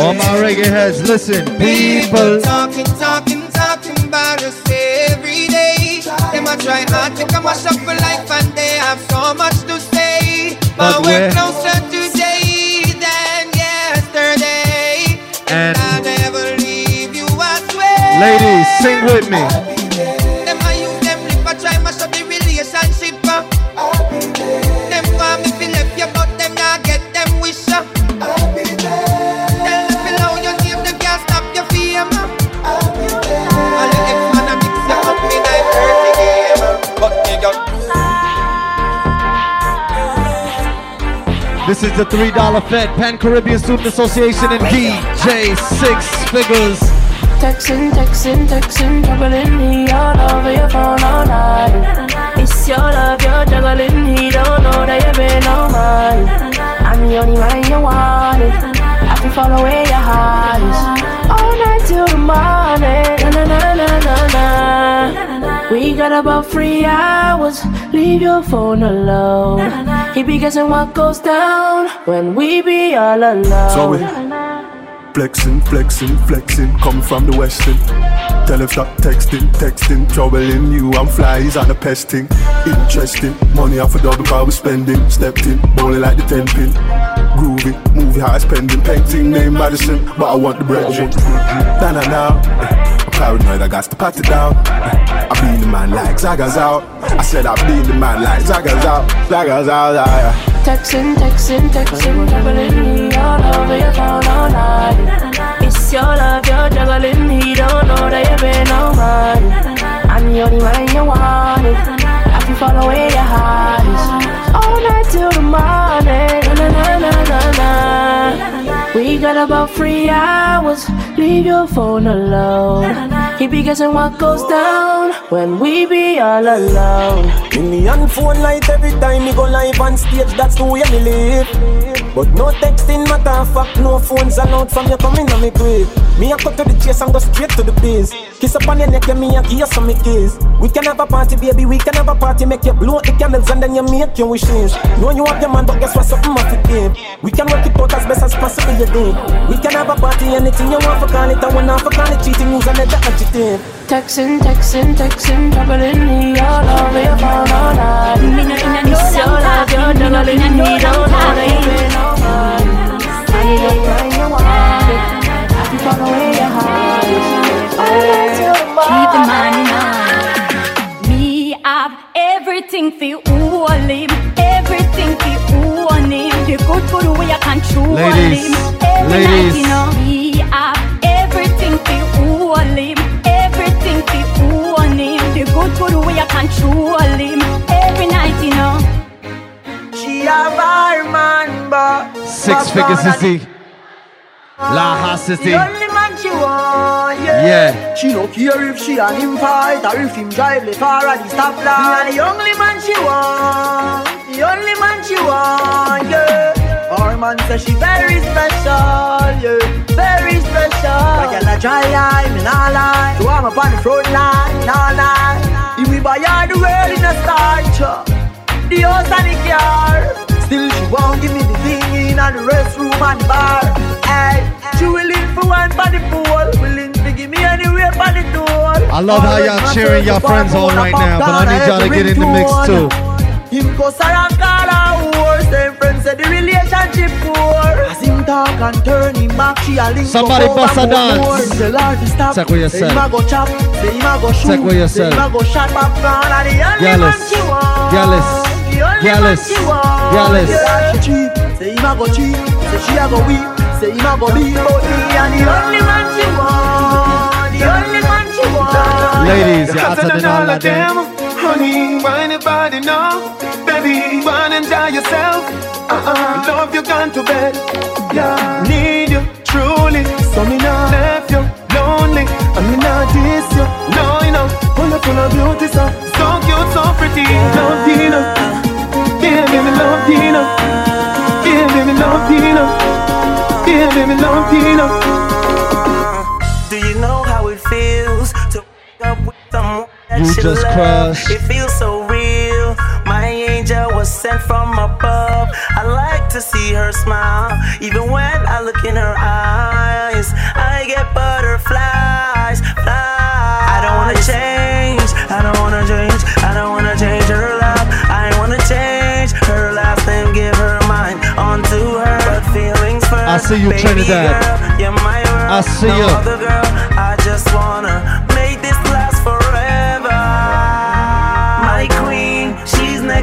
All my reggae heads, listen, people. talking, talking, talking about us every day. Them a try hard to come mash up for life and they have so much to say. But, But we're we're- closer today And, ladies, sing with me. This is the $3 Fed Pan Caribbean Student Association and DJ Six Figures. Texting, texting, texting, juggling he all over your phone all night. It's your love, you're juggling, he don't know that you've been on mine. I'm the only man you wanted. I can follow where your heart is. All night till the morning. Na na na na na na. We got about three hours. Leave your phone alone. He be guessing what goes down when we be all alone. So we flexing, flexing, flexing, coming from the western. Tell him stop texting, texting, troubling you. I'm flies on the pesting. Interesting, money off a double car we spending. Stepped in, bowling like the ten pin. Groovy, movie high spending, painting name Madison, but I want the bread. Oh, na na na. paranoid, I got to pat it down. I be the man like Zaga's out. I said I be the man like Zaga's out. Zaga's out, yeah. Texting, texting, texting, juggling all over your phone all night. It's your love, you're juggling me, don't know that you've been on mine. I'm the only man you want. I can follow where your heart is. All night till the morning. Na, na, na, na, na. We got about three hours. Leave your phone alone. He be guessing what goes down when we be all alone. In on phone light every time me go live on stage, that's the way me live. But no texting matter fuck, no phones allowed from you coming on me quick. Me a cut to the chase and go straight to the biz. Kiss up on your neck and me a kiss on me kiss. We can have a party, baby, we can have a party, make you blow the candles and then you make your wishes. Know you have your man, but guess what? Something fit in. We can work it out as best as possible, you do. We can have a party, anything you want for call it, when not for call it, cheating and never adjective. Texting, texting, texting, juggling me all over your phone all night. Me no inna no It's your love, talk. you're Me no inna no don't on mine. I need a you want it. I can follow where your heart. All night the Keep the money now. Me have everything for who I live, everything for who I name. The good good way I control Ladies, him. Every ladies. night, you. Control him. Every night, you know. She have her man, but Six figure city. La Ha City. The only man she want, yeah. Yeah. She no care if she and him fight or if him drive the car at the stoplight. The only man she want, the only man she want, yeah. Our man say she very special, yeah, very special. Like a dry eye, me nah lie. So I'm up on the front line, nah lie. If we buy her the world in a starch, uh, the house and the car. Still she won't give me the thing in the restroom and bar. Hey, she willing for one for the pool, willing to give me anywhere for the door. I love how y'all cheering y'all friends on right now, but I need y'all to get in the mix too. Them friends the relationship poor. As him talk and turn him back, she a link Somebody up bust a over dance. more. Tell her to stop. Check with Say him a go chop. Say him a go shoot. Check with yourself. Say him a go shot popcorn. And the only man she want. Gallus. The only man she want. Gallus. Yeah, she cheat. Say him a go cheat. Say she a go weep. Say him a go beat. But me and the only man she want. The only man she want. Ladies, you're hotter than all of them. Honey, why anybody know? Baby, wanna enjoy yourself. Uh-uh, love you gone to bed. Yeah, need you truly. So me not left you lonely. I me not diss you. No, you know, full of full of beauty, so so cute, so pretty. Love Dina, yeah, baby, love Dina, yeah, baby, love Dina, yeah, baby, love Dina. Do you know how it feels to wake up with You just love? crushed. It feels so real. My angel was sent from above. I like to see her smile, even when I look in her eyes. I get butterflies, flies. I don't wanna change. I don't wanna change. I don't wanna change her love. I wanna change her last name, give her mine onto her. But feelings first. I see you, baby Trinidad. Girl, you're my world. I see no you. Other girl, I just wanna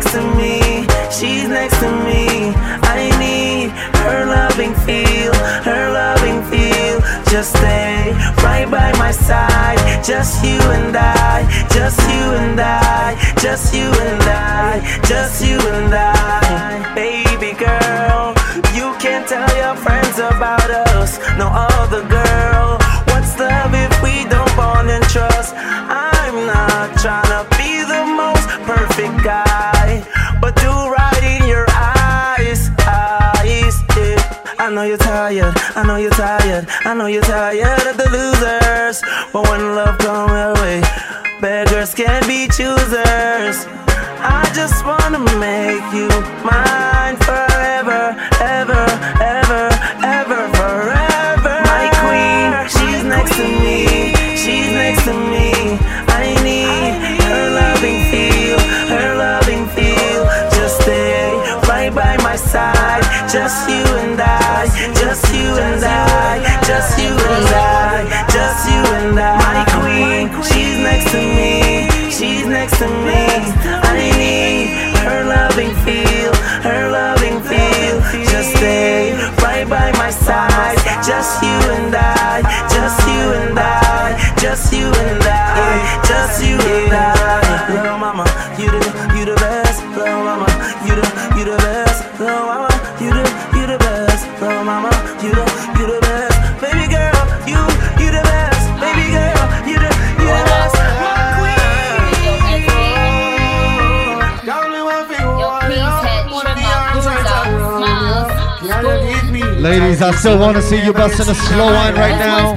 next to me. She's next to me. I need her loving feel, her loving feel. Just stay right by my side. Just you and I, just you and I, just you and I, just you and I. Baby girl, you can't tell your friends about us. No other girl. What's love if we don't bond and trust? I'm not trying to be the most perfect guy, know you're tired, I know you're tired, I know you're tired of the losers. But when love comes your way, beggars can't be choosers. I just wanna make you mine forever, ever, ever, ever, Just you and I, just you and I. My queen, she's next to me, she's next to me. I need her loving feel, her loving feel. Just stay right by my side. Just you and I, just you and I, just you and I, just you and I. Ladies, I still want to see you busting a slow one right now.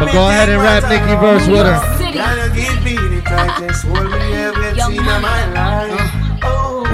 But go ahead and rap Nicki verse with her. Uh,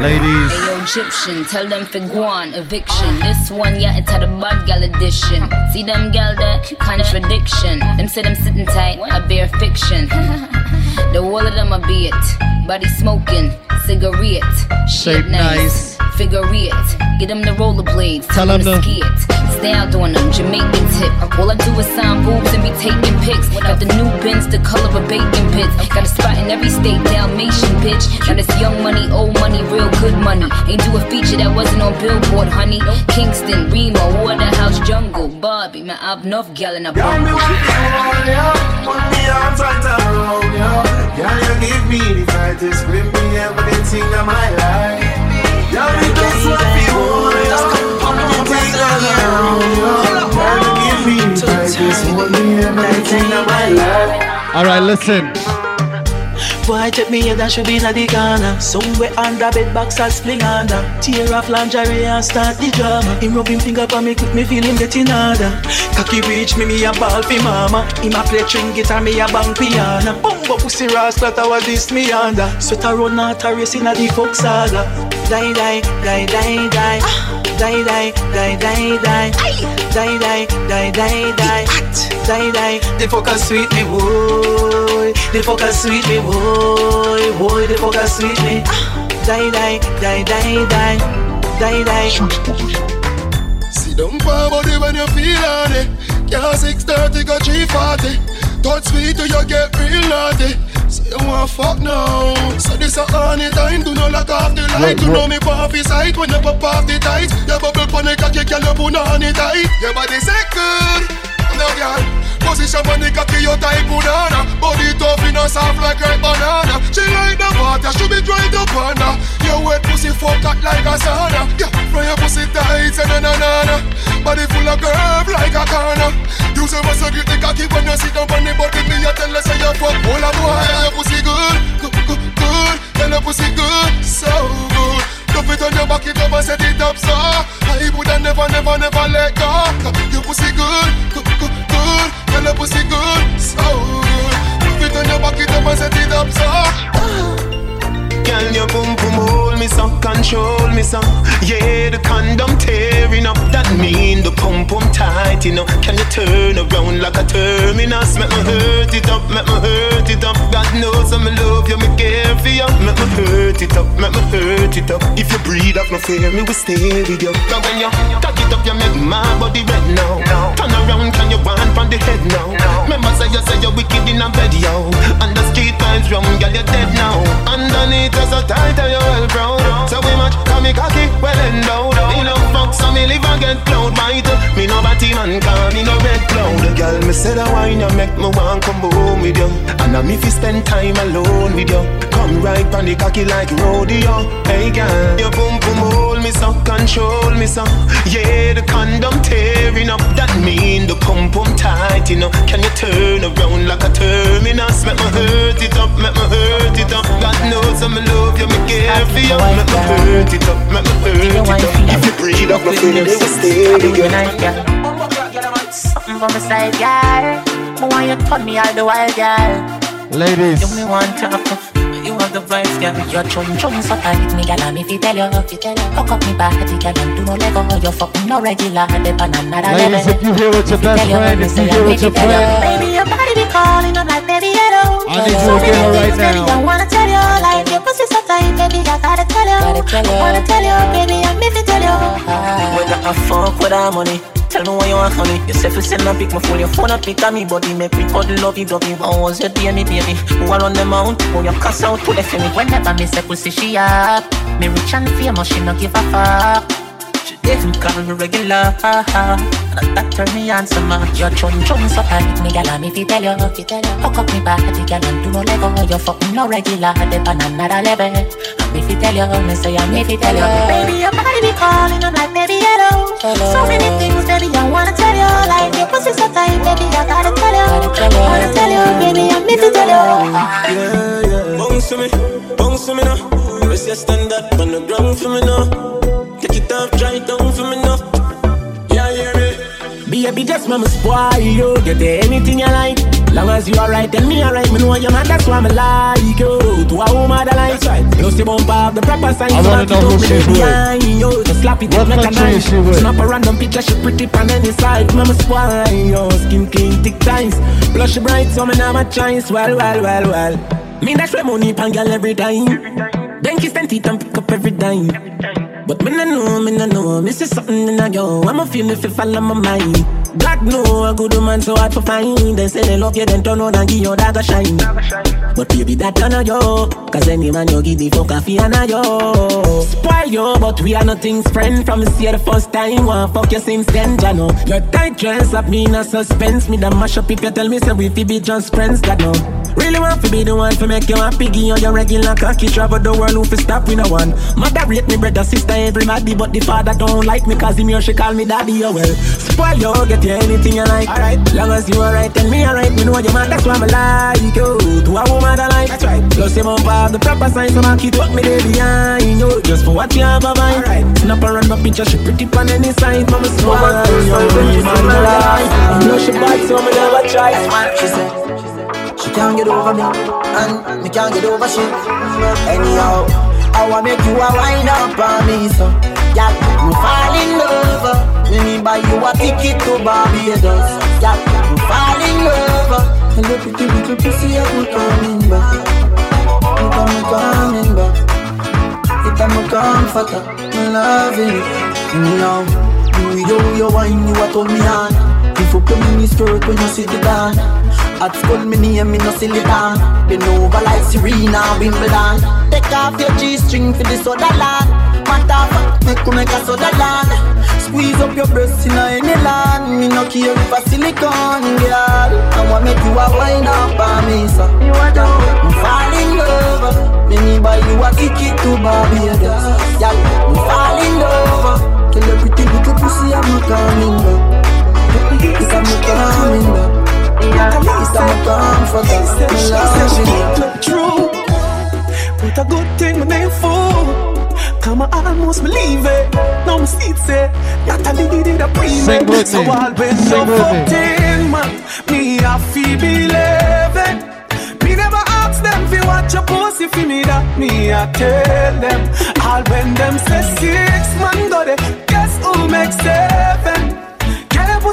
ladies. Hey, yo, Egyptian, tell them for go on, eviction. This one, yeah, it's had a bad gal edition. See them gal there, contradiction. Them say them sitting tight, I bear fiction. the whole of them a be it. Body smoking, cigarette. Shape Shit nice. Figure it. Get them the rollerblades. Tell Tell 'em them to ski it. Stay out on them, Jamaican tip. All I do is sign boobs and be taking pics. Got the new bins, the color of bacon pits. Got a spot in every state, Dalmatian bitch. Now this young money, old money, real good money. Ain't do a feature that wasn't on Billboard, honey. Kingston, Remo, Jungle, Barbie. I've enough gal in a Girl, me want you on ya, put me arms right around ya. Girl, you give me the tightest grip me everything of my life. Girl, me just want you on ya, put me thing all around ya. Girl, you give me the tightest hold me everything of my life. All right, listen. Boy, take me head and should be in the corner. Somewhere under bed box and spling under. Tear off lingerie and start the drama. Him rub him finger for me, quick me feel him getting harder. Cocky reach me, me a ball fi mama. Him a play string guitar, me a bang piano. Bumbo pussy rasta, that was this me under. Sweater run out a race in a the fuck saga. Die, die, die, die, die. Die, die, die, die, die. Die, die, die, die, die. Die, die. The fuck a sweet me, boy. The fuck a sweet me, boy. Boy, the fuck a sweet me. Die, die, die, die, die. Die, die. See them for body when you feel on it. Can't 630 go 340. Touch sweet till you get real naughty. Say you want fuck now. So this a honey time. Do not lock off the light. You know me puffy sight when you pop off the tight. Your bubble pon the cocky, can you put on it tight? Your body say good. No girl. Position on the cocky, your type banana. Body tough, in a soft like ripe banana. She like the water, she be up on her. Your wet pussy fuck hot like a sauna. Yeah, from your pussy tight, say na na na. Body full of curve like a corner. Use your muscle, grip the cocky when you sit down on the body. Me a tell her say you fuck all a boy. Your pussy good, good, good, good. Tell your pussy good, so good. Love it on your back, it up and set it up, so I woulda never, never, never let go. Your pussy good, good, good, good. Tell your pussy good, so good. Love it on your back, it up and set it up, so. Girl, your boom boom oh. Hold me so, control me so. Yeah, the condom tearing up. That mean the pump pump tight, you know. Can you turn around like a terminus? Make me hurt it up, make me hurt it up. God knows I'm in love you, me care for you. Make me hurt it up, make me hurt it up. If you breathe up, no fear, me will stay with you. Now when you tuck it up, you make my body red now. Turn around, can you want from the head now? Remember say you say you're wicked in a bed, yo. And the street vibes rum, girl, you're dead now. Underneath you so tight you're well So we come me cocky, well endowed. Me no fuck, so me live and get cloud bite. Me no batty man, call me no red cloud. Girl, me say the wine you make me want come home with you. And I'm if you spend time alone with you. Come right on the cocky like rodeo. Hey girl, your boom boom hold me so, control me so. Yeah, the condom tearing up. That mean the pump pump tight, you know. Can you turn around like a terminus? Make me hurt it up, make me hurt it up. God knows I'm in love you, me care for you. Make me hurt it up, make me hurt it up. If you breathe up, my feelings will stay with you. Something from the side, girl. Me want you to me all the while, girl. Ladies. You me want to you have the vibes, girl. Your chum chum so tight, me girl. And if you tell you, if you tell you, hook up me body, girl. And do no lego, you fucking no regular. The banana Ladies, if you hear with your best friend, if you hear with your friend, Baby, your body be calling, I'm like, baby, hello. I need you to get her right Baby, I now. wanna tell you, like, your pussy so tight, baby, I gotta tell you. I wanna tell you, baby, I'm if you tell you. When I fuck with our money Tell me what you want honey You say fi send a pic me phone Your phone a pic of me. Body Make me cuddle love you dovey How was your day me baby? Who are on them out Who you cuss out? The for me? Whenever me say pussy she up. Me rich and famous, she no give a fuck Yeah, you call me regular. That, that turn me on some more. Your chun chun so tight, me gal, me fi tell you, fi tell you. Hook up me body, gal, and do no lego. You fucking no regular, they on another level. And me fi tell you, me say I'm me fi tell you. Baby, your body be calling, I'm like, baby, hello. hello. So many things, baby, I wanna tell you. Like your pussy so tight, baby, I gotta tell you. I wanna tell you, baby, I'm me fi tell you. Yeah, yeah. Bounce to me, bounce to me now. Press your stand up on the ground for me now. It try it down for me now. Yeah, hear me. Baby, just mama spoil you. Get anything you like. Long as you alright and me alright, me know you man. That's why me like you. To a woman that like right. Plus you bump up the proper signs. I wanna know who she's with. Just slap it What up like a knife. is she with? Snap a random picture, she pretty pan any side. Mama spoil you. Skin clean, thick ties. Blush bright, so me never choice. Well, well, well, well. Me dash my money pan girl every time. Then kiss them teeth and pick up every dime. But me no know, me no know, me see something in a yo. I'ma feel if you fall on my mind. God know a good woman so hard to find. They say they love you, then turn on and give you that a shine. But baby, that turn on yo. Cause any man you give the fuck a fee and a yo. Spoil yo, but we are nothing's friend from see the first time. Want fuck you since then, ya know. Your tight dress up me in a suspense. Me the mash up if you tell me say we fi be just friends, God know. Really want to be the one to make you happy, give you your regular cocky travel the world who fi stop with no one. Mother rate me brother, sister, everybody, but the father don't like me cause him here she call me daddy, oh well. Spoil you, get you anything you like. Alright, long as you alright, and me alright, me know your man, that's why me like you. To a woman that like, that's right. Plus you bump up the proper signs, so I keep up me there behind you. Know just for what you have a mind. Alright, snap around my picture, she pretty on any side, mama smile. You alive. I know she bad, so me never try. She said, she can't get over me, and me can't get over shit. Anyhow, I wanna make you a wind up on me, so yeah, you fall in love. Me buy you a ticket to Barbados. Yeah, you fall in love. The pretty little pussy, I'm coming back. I'm coming back. It I'm a comforter, I'm loving it. Now, you yo you wine, you a turn me on. You fuck your mini skirt when you sit it down. At school me name me no silly down. Been over like Serena Wimbledon. Take off your G-string for the soda land. Matter fuck, make you make a soda land. Squeeze up your breasts in any land. Me no care if a silicone girl. I want make you a wine up on me, so you a down. Me fall in love. Me me buy you a ticket to Barbados. Yeah, me fall in love. Kill your pretty little pussy, I'm coming back. It's I'm coming back. Least I'm a comforter. Me loving it. Look true. Put a good thing my name for. Come I almost believe it. Now me see it say Natalie did a Sing pre So. I'll bet Sing you with me. fourteen man. Me a fi believe it. Me never ask them fi watch your pussy fi me that me a tell them. All when them say six man go there, guess who makes seven?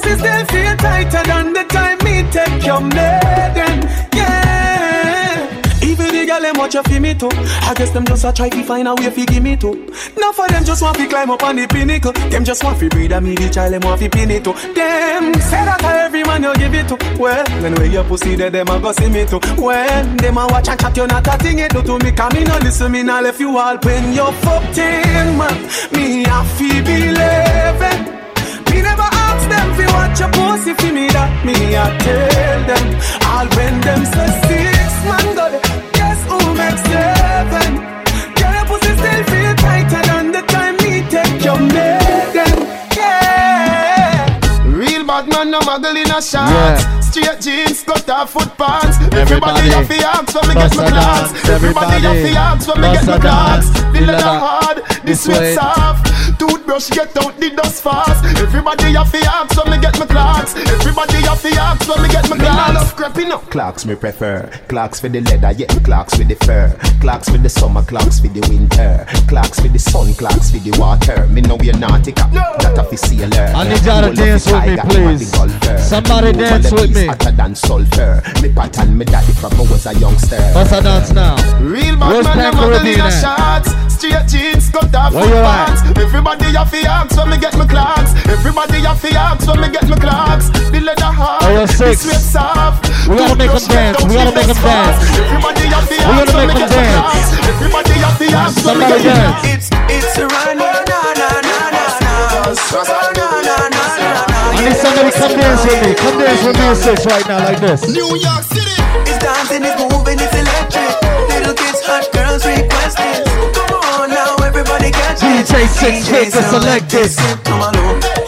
Pussy still feel tighter than the time me take your maiden. Yeah. Even the girl them watch you fi me too. I guess them just a try to find a way fi give me too. Now for them just want fi climb up on the pinnacle. Them just want fi breed and me the child them want fi pin it too. Them say that a every man you give it to. Well, when where your pussy there, them a go see me too. When them a watch and chat, you not a thing it do to me. Come me no listen, me not left you all when you're 14 man. Me a fi believe it. Me never ask them fi watch your pussy fi me that me a tell them. All when them say six man go there, guess who make seven? Girl, your pussy still feel tighter than the time me take your maiden. Yeah. Real bad man, no muggle in a shot. Yeah. Straight jeans, cut off foot pants. Everybody, Everybody have to ask when me get my a clocks. Everybody have Everybody, to ask when me get my a clocks. dance. The The leather leather hard, the this sweat soft. Toothbrush get out the dust fast. Everybody have to ask when me get my clocks. Everybody have to ask when me get my clocks. Me nah clocks. love creeping up. Clocks me prefer. Clocks for the leather, yeah. Clocks with the fur. Clocks for the summer, clocks for the winter. Clocks for the sun, clocks for the water. Me know we're naughty cap. That a fi sailor. I need y'all to dance with me, please. I'm a golfer. Somebody Move on dance the with me. Hotter than sulfur. Me pattern me daddy from I was a youngster. Bust a dance now. Real bad Where's man, Pan no muggle in Caribbean a at? Straight jeans, cut off Where foot you at? pants. Everybody have to ask when me get my clocks. Everybody have to ask when me get my clocks. The leather hard, Oh, you're the sweat soft. We gotta make 'em Toothbrush get dance. We gotta the make 'em dance. Everybody have to We ask when make me 'em get my clocks. Everybody have to ask when me get my clocks. It's it's a run. Na na na na na. I need somebody come dance with me. Come dance with me in six right now, like this. New York City. It's dancing, it's moving, it's electric. Little kids, hot girls requesting. DJ Six Fit, the selected. Skip to my loop.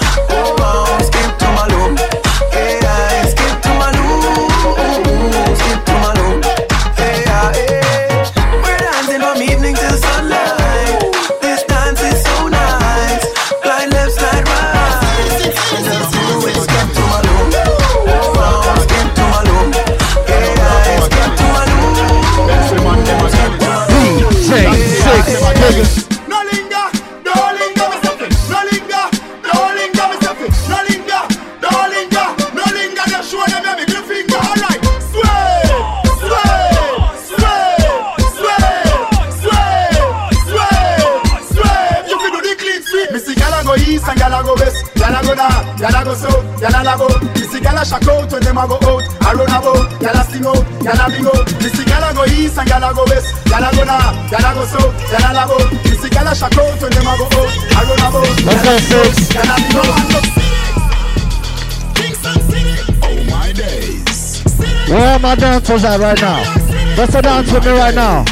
Where are my dancers at right now? Let's dance with me right now.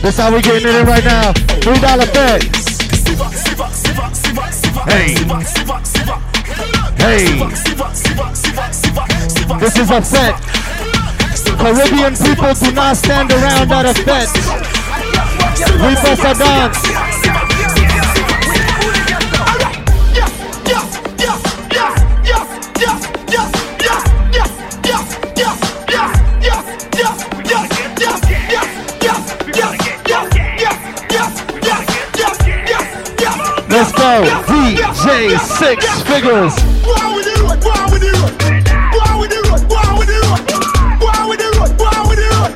This how we getting it in right now. Three dollar bet. Hey. Hey. This is a bet. Caribbean people do not stand around at a bet. We bust a dance. Road,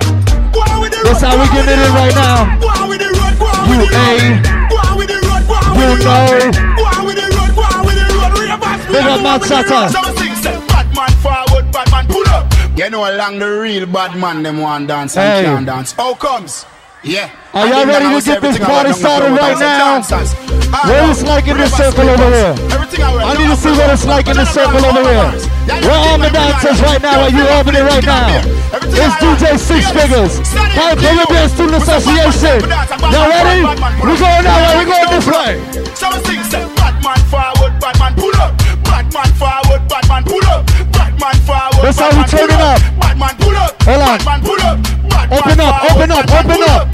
go with the road. That's how we getting it in right now. Go on with the road, go on You with the road. A. Go on with the road, go on You with the road. know. With the road, go on with the road. Real bad, Big up, Matt Shatter. So we sing, say, bad man forward, bad man pull up. You know along the real bad man them want dance and Hey. can't dance. How comes? Yeah. Are y'all ready to get this party started right now? dancers. What it's like in this circle over here? I need to see what it's like in this circle over here. Where are the dancers right now? Are you there right now? It's DJ Six Figures, Pan Caribbean Student Association. Y'all ready? We going now. We going this way. So we sing, say, bad man forward, badman pull up. Badman forward, badman pull up. Bad forward, That's how we turn it up. Bad pull up. Hold on. Pull up. Open up, open up, open up.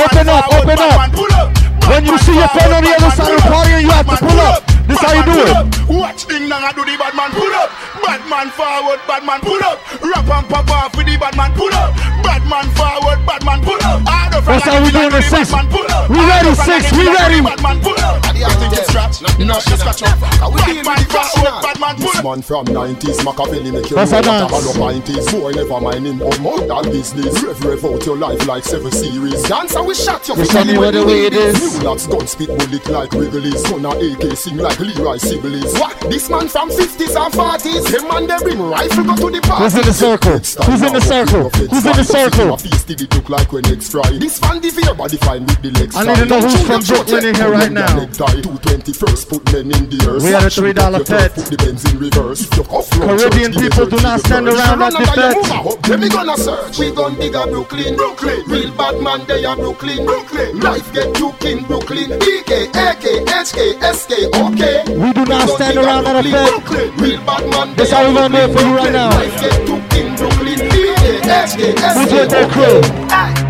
Open up, open up. When you see your friend on the other side of the party you have to pull up, this how you do it. Watch thing now do the bad man pull up. Bad man forward, bad man pull up. Rap and pop off with the bad man pull up. Bad man forward, bad man pull up. Hard up That's how we doing the it, six. bad man pull up. We Hard ready, up six. We the ready. Bad man pull up. You think you scratch? No, scratch up. Bad man forward, bad man pull This up. man from 90s, Machiavelli make you That's know a what a dance. hollow pint is. Boy, never mind him on more than business. Rev, rev out your life like seven series. Dance and we shot you. You tell me what the way it is. New locks gun spit bullet like Wrigley's. Son of AK sing like Leroy Sibbles. What? This man from 50s and 40s. Them man they bring rifle go to the party. Who's in the circle? Who's in the circle? Who's in the circle? Feast did it look like when next fry. This fan the fear body fine with the legs. I need to know who's from Brooklyn in here right now. 221st put men in the earth. We had a $3 bet. Put the Benz in reverse. If you off road, Caribbean people do not stand around verse. at the Run bet. over your move up. Then we gonna search. We gon' dig a Brooklyn, Brooklyn. Real bad man, they are Brooklyn, Brooklyn. Life get you king, Brooklyn. BK, AK, HK, SK, OK. We do not stand around at a Brooklyn, Real bad man, That's they how are we gonna do it for you right now. Life get you king, Brooklyn. BK, HK, SK, Who's with that crew?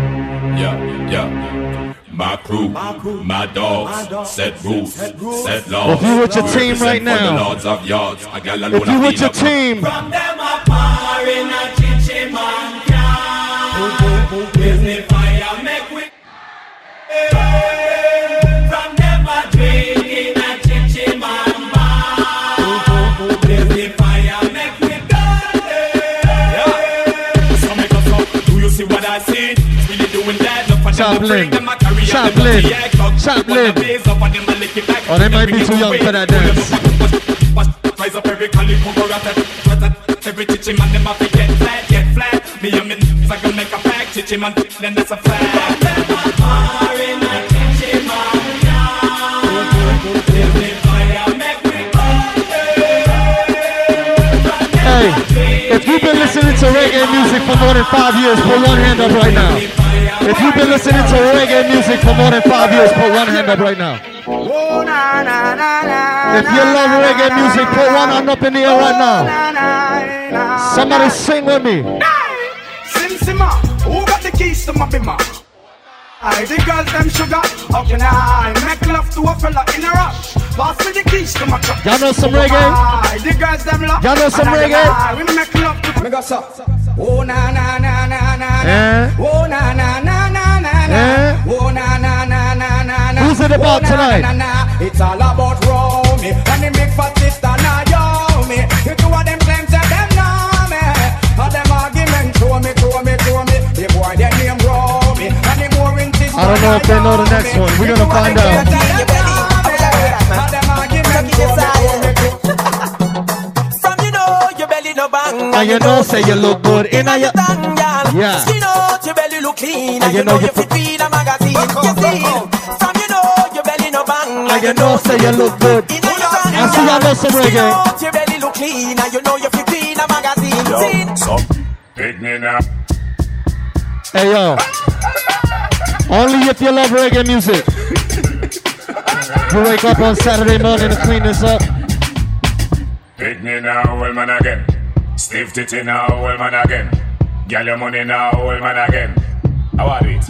Yeah, yeah. My crew, my dogs, set rules, set laws. If you with your team right for the now. lords of yards. I got alone If you a with your feel a- team, Give me fire, make we From them a drink in a chichi man bar Give me fire, make we So make us up. Do you see what I see? Chaplin. bring them a Chaplin. them a TX. Chaplin. Blaze up and them a lick it back. Oh, they might be too young for that dance. Rise up every calico, go rat rat Every chichi man them a fi get flat, get flat. Me a me things I can make a pack, chichi man, then that's a fact. Marina, chichi man, give me fire, make me Hey, if you've been listening to reggae music for more than five years, put one hand up right now. If you've been listening to reggae music for more than five years, put one hand up right now. If you love reggae music, put one hand up in the air right now. Somebody sing with me. Sim Simma, who got the keys to my bimmer? I the girls them sugar, how can I make love to a fella in a rush? Pass me the keys to my truck. Y'all know some reggae? I the girls them love. Y'all know some reggae? lie, We make love to me go so. Oh na na na na na na. Eh? Oh na na na na na na. Eh? Oh na na na na na na. Who's it about oh, tonight? Na, na, na. It's all about Romy and the big fat sister Naomi. You two of them claims that them know me. All them arguments show me, show me, show me. The boy their name Romy and the more in this I don't know if they know the next one. We're gonna find out. And you know, say you look good in a your. Yeah. Skin out your belly look clean And you you know know you you fit read a magazine You see From you know your belly no bang And you know, say you look good. I see y'all know some reggae. your belly look clean And you know you fit in a magazine See? So, pick me now. Hey yo. Only if you love reggae music. You wake up on Saturday morning to clean this up. Pick me now, old man again. Stiff titty now, old man again. Get your money now, old man again. How are it?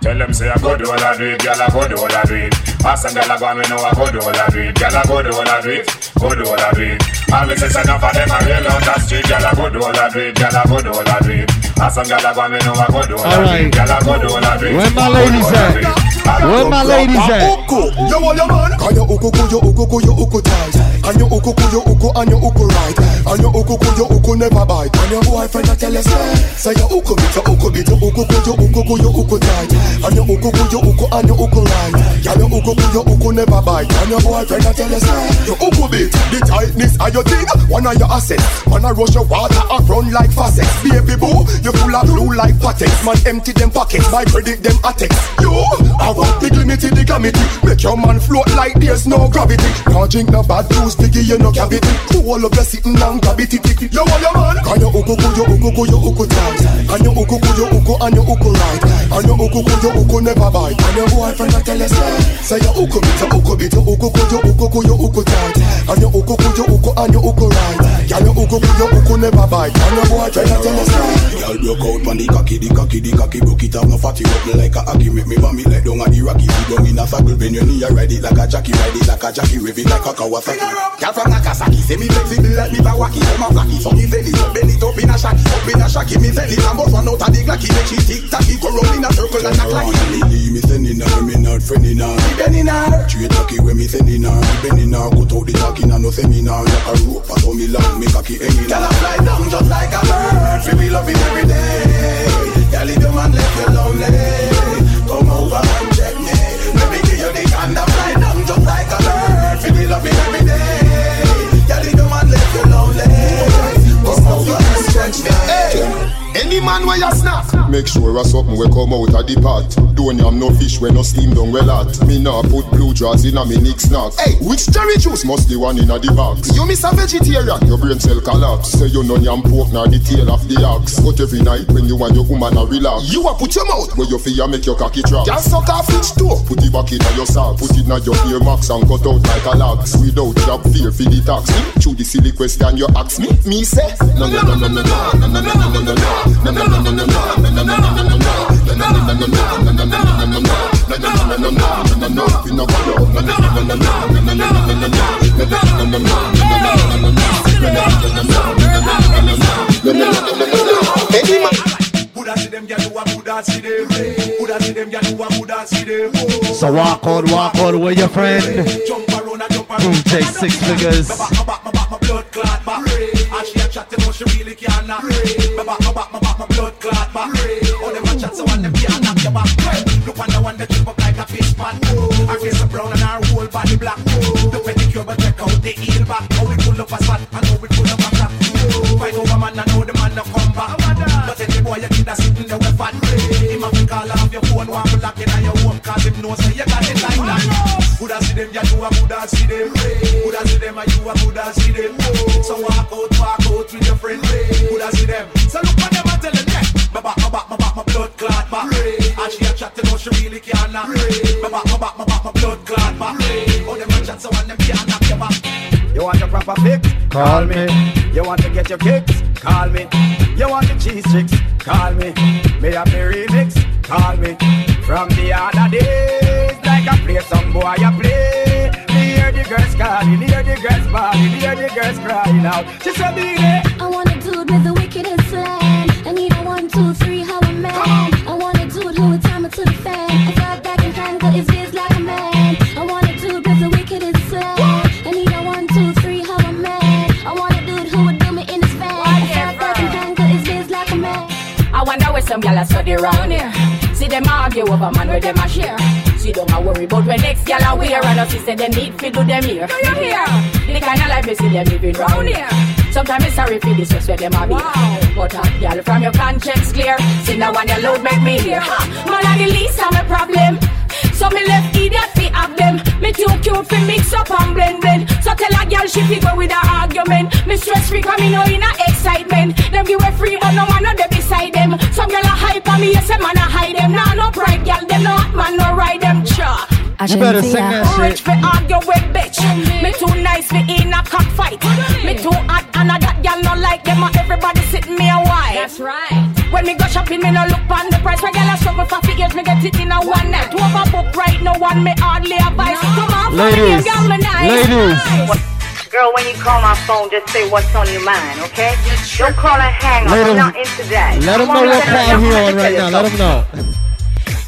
Tell them say I go do all I do it, girl I go do all I do it. Ask them girl I go and we know I go do all I do it. Girl I go do all I do it, go do all I do it. All me say say enough of them I real on that street. Girl I go do all I do it, girl I go do all I do it. Ask them girl I go and we know I go do all I do Alright. it. Girl I go do all I do it. Where my ladies all I at? Where my ladies at? Uku, yo all your man. Can you uku ku yo uku ku yo uku tight? And you uku ku yo uku and you uku right? And you uku ku yo uku never bite. And your boyfriend a tell you say, say you uku bit, you uku bit, you uku ku yo uku ku yo uku tight. And you uku ku yo uku and you uku right? Can you uku ku yo uku never bite? And your boyfriend a tell you say, you uku bit, the tightness of your thing, one of your assets. Man a rush your water and run like faucets. Baby boo, you full of blue like patex. Man empty them pockets, my credit them attex. You, I want big limited the glamity. Make your man float like there's no gravity. Can't drink no bad booze, piggy you no cavity. Pull up your sitting down, grab it, tick it. Yo, all your man. Can you uku ku, you uku ku, you uku tight. And you uku ku, you uku and you uku right. And you uku ku, you uku never bite. And your boyfriend a tell you say, say you uku bit, you uku bit, you uku ku, you uku ku, you uku tight. And you uku ku, you uku and you uku right. Can you uku ku, you uku never bite. And your boyfriend a tell you say, Girl broke out pon the cocky, the cocky, the cocky broke it up, no fatty up like a hockey. Make me vomit like down a the rocky. Sit down in a saddle, bend your knee, I ride it like a jockey, ride it like a jockey, rev it like a Kawasaki. Girl from Nagasaki, say me flexible like me Bawaki, I'm a flaky, so me it, bend it up in a shacky, up in a shacky, me sell it, and both one out of the glacky, make she tick tacky, go round in a circle like a clacky. Me sending her, me not friending her, me bending her. Straight cocky when me sending her, me bending her, go out the talking and no seminar, like a rope, so me long, me cocky hanging. Girl I fly down just like a bird, feel me love it every day. Girl if your man left you lonely, Man where you snap Make sure a something will come out of the pot Don't yam no fish when no steam down well hot Me nah put blue jaws in a me nick snack Hey, which cherry juice must the one in a the box? You miss a vegetarian, your brain cell collapse Say you no yam pork nor the tail of the ox But every night when you and your woman a relax You a put your mouth where you feel make your cocky drop Can suck off each toe Put it back in your sock Put it in your ear max and cut out like a lax Without job fear for the tax Through the silly question you ask me Me say No no no no no no no no no no no no no no no no no So walk on, walk on with your friend. DJ Six Figures. Yeah, you a coulda see them. Coulda see them, and you a coulda see them. So walk out, walk out with your friend. Coulda see them. So look on them and tell them, yeah. My back, my back, my back, my blood clot back. And she a chat to know she really can't knock. My back, my back, my back, my blood clot back. Oh, them a chat so when them can't knock your back. You want your proper fix? Call me. You want to get your kicks? Call me. You want the cheese tricks? Call me. Me have the remix? Call me. From the other days, like I play some boy, I play. Me hear the girls calling, hear the girls bawling, hear the girls crying out. She said, "Be there." I want a dude with the wickedest slang. I need a one, two, three, how a man. I want a dude who would time it to the fan. I thought that can handle his biz like a man. I want a dude with the wickedest slang. I need a one, two, three, how a man. I want a dude who would do me in his van. I thought that can handle his biz like a man. I wonder where some gyal a study round here. See them argue over man where them a share. See don't a worry about when next gyal a wear and us say they need fi do them here. Do you hear? The kind of life you see them living round here. Sometimes it's sorry for this just where them a be. But hot gyal from your conscience clear. See now when your load make me hear. Man a the least of my problem. So me left idiot fi have them. Me too cute fi mix up and blend blend. So tell a girl she fi go with her argument. Me stress free 'cause me know in a excitement. Them give a free but no man no dey beside them. Some girl a hype on me, yes a man a hide them. Nah no pride, girl them no hot man no ride them. Cha. You better sing that Rich shit. fi argue with bitch. Me too nice fi in a cockfight. Me too hot and a that girl no like them. Everybody sitting me a while. That's right. When me go shopping, me no look on the price. Where girl a struggle for figures, me get it in a one night. Two overbook right, no one me hardly advise. Come on, Ladies, girl, me nice. ladies. Girl, when you call my phone, just say what's on your mind, okay? Don't call and hang up. I'm 'em- not into that. Let them Come know on, what let 'em part know. on right now. Let them know.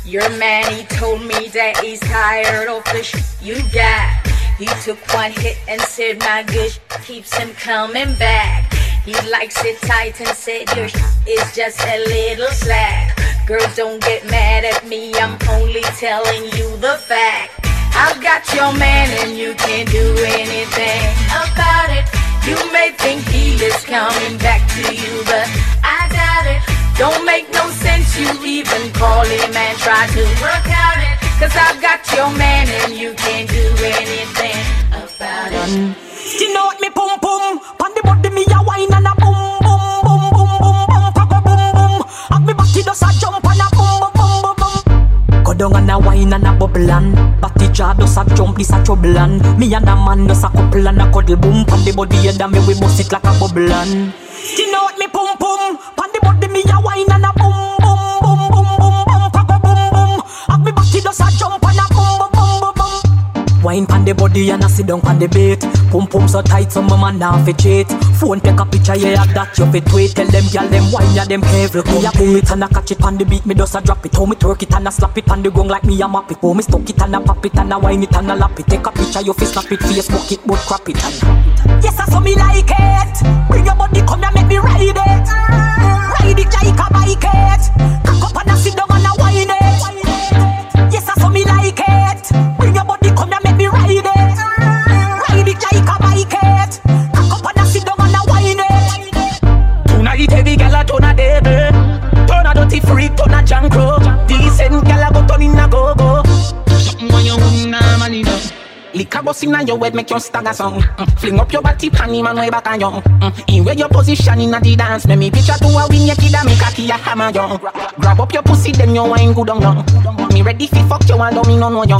Your man, he told me that he's tired of the sh- you got. He took one hit and said my good sh- keeps him coming back. He likes it tight and said your sh- is just a little slack. Girls, don't get mad at me, I'm only telling you the fact. I've got your man and you can't do anything about it. You may think he is coming back to you, but I doubt it. Don't make no sense you even call him and try to work out it. Cause I've got your man and you can't do anything about it. You know what me pum pum. Pan the body me a wine and a boom boom boom boom boom boom Pago boom boom Have me body does a jump and a boom boom boom boom boom Go down and a wine and a bubble and Body jaw does a jump this a trouble and Me and a man does a couple and a cuddle boom Pan the body and a me we bust it like a bubble and You know what me pum pum. Pan the body a wine and a boom boom boom boom boom boom Pago boom boom. Have me body does a jump and a Wine pan the body and I sit down pan the bait. Pum pum so tight, so my man now fi cheat. Phone take a picture, yeah, that you fi tweet. Tell them gyal them wine ya them pull it and I catch it pan the beat. Me just a drop it. How me twerk it and I slap it pan the gong like me a map it. Oh me stuck it and I pop it and I wine it and I lap it. Take a picture, you fi snap it, Facebook it, but crap it. And yes, I saw me like it. Bring your body, come here, make me ride it. Ride it like a bike it. Cock up and I sit down and a jankro Decent a go turn in a go-go. Something when you wouldn't normally do Liquor bust inna your head make you stagger song. Mm. Fling up your body pan him and way back on you mm. In where your position inna the dance Make me picture to a win your kid and make a key a hammer you. Grab up your pussy then you wine good on you Me ready fi fuck you and don't me no know you.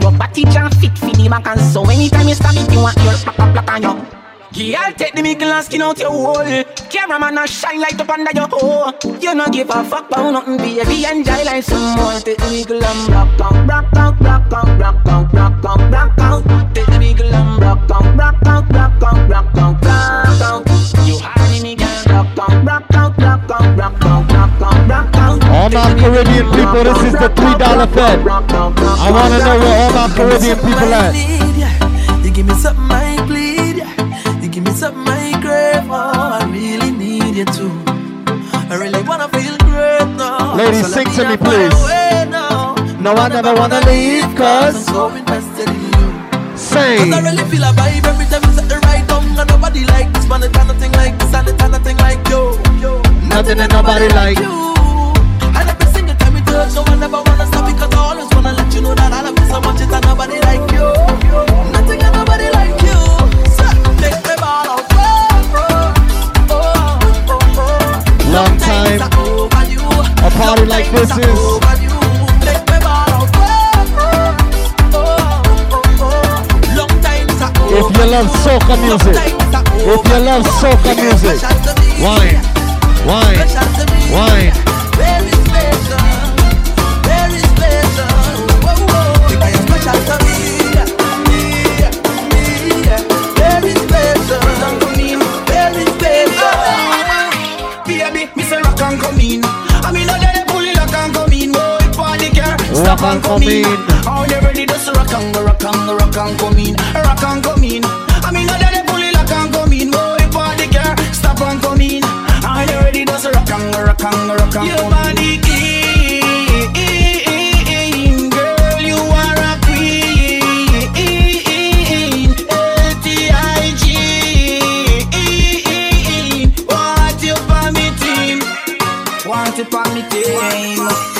Your body jam fit fi the back and so Anytime you stab it you want your plak plak plak on you Girl, take the mickle and skin out your hole. Cameraman a shine light up under your hole. You no give a fuck about nothing, baby. Enjoy life some more. Take the mickle and rock out, rock out, rock out, rock out, rock out, rock out. Take the mickle and rock out, rock out, rock out, rock out, rock out. You hardy me, girl. Rock out, rock out, rock out, rock out, rock out, rock out. All my Caribbean people, this is the three dollar fed. I wanna know where all my Caribbean people at. You give me something I bleed. Ladies, sing to me, please. No, I never wanna leave, I'm cause so invested in you. Sing. Cause I really feel a vibe every time you set the right tongue. And nobody like this man, it's nothing like this, and it's nothing like you. Nothing and nobody like you. And every single time we touch, no one ever wanna stop because I always wanna let you know that I love you so much. It's nobody like you. Nothing and nobody like you. So take me ball. Oh oh, oh, oh, oh, oh. Long time. Party like this is. If you love soca music, if you love soca music, wine, wine, wine. Very special, very special. Whoa, whoa. Stop Rock and come in. Oh, you ready to rock and rock and rock and come in, rock and come in. I mean, no it pull it rock and come in. Boy, party girl, stop and come in. Are you ready to rock and rock and rock and come in? Girl, you are a queen. L-T-I-G. What you permitting? Want it for me team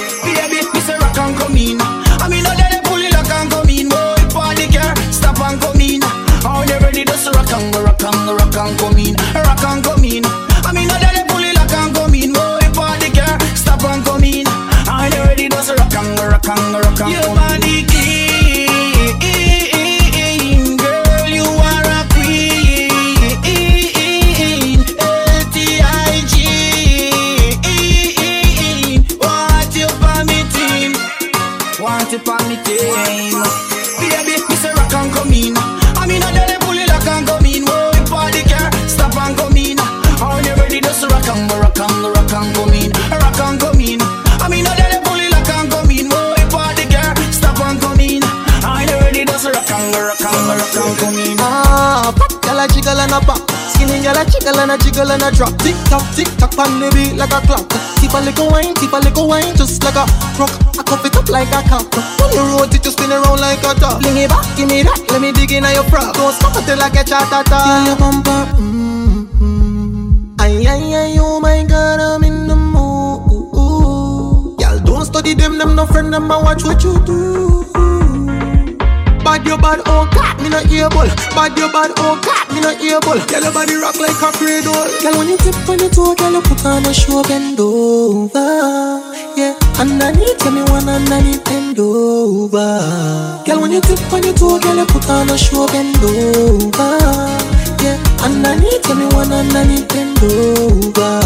girl and a jiggle and a drop. Tick tock, tick tock, on the beat like a clock. Tip a little wine, tip a little wine, just like a rock. I cuff it up like a cock. On the road, it just spin around like a top. Fling it back, give me that, let me dig in your frock. Don't stop until I get your tata. Feel your bumper, mm-hmm. Ay, ay, ay, oh my God, I'm in the mood. Y'all don't study them, them no friend, them, I watch what you do. Bad you bad, oh God, me not able. Bad you bad, oh God, me not able. Girl, your body rock like a cradle. Girl, when you tip on your toe, girl, you put on a show bend over. Yeah, underneath, you me one underneath bend over. Girl, when you tip on your toe, girl, you put on a show bend over. Yeah, underneath, you me one underneath bend over.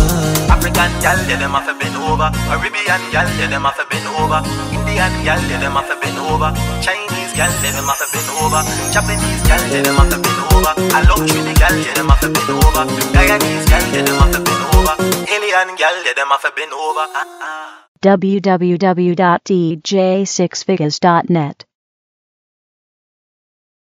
African gal, yeah, them have to bend over. Caribbean gal, yeah, them have to bend over. Indian gal, yeah, them have to bend over. Chinese gal, yeah, them have bend over. Japanese gal, yeah, them have to bend over. I love Trini gal, yeah, them have bend over. Guyanese gal, yeah, them have to bend over. Alien gal, yeah, them have bend over. Ah, ah. www.dj6figures.net.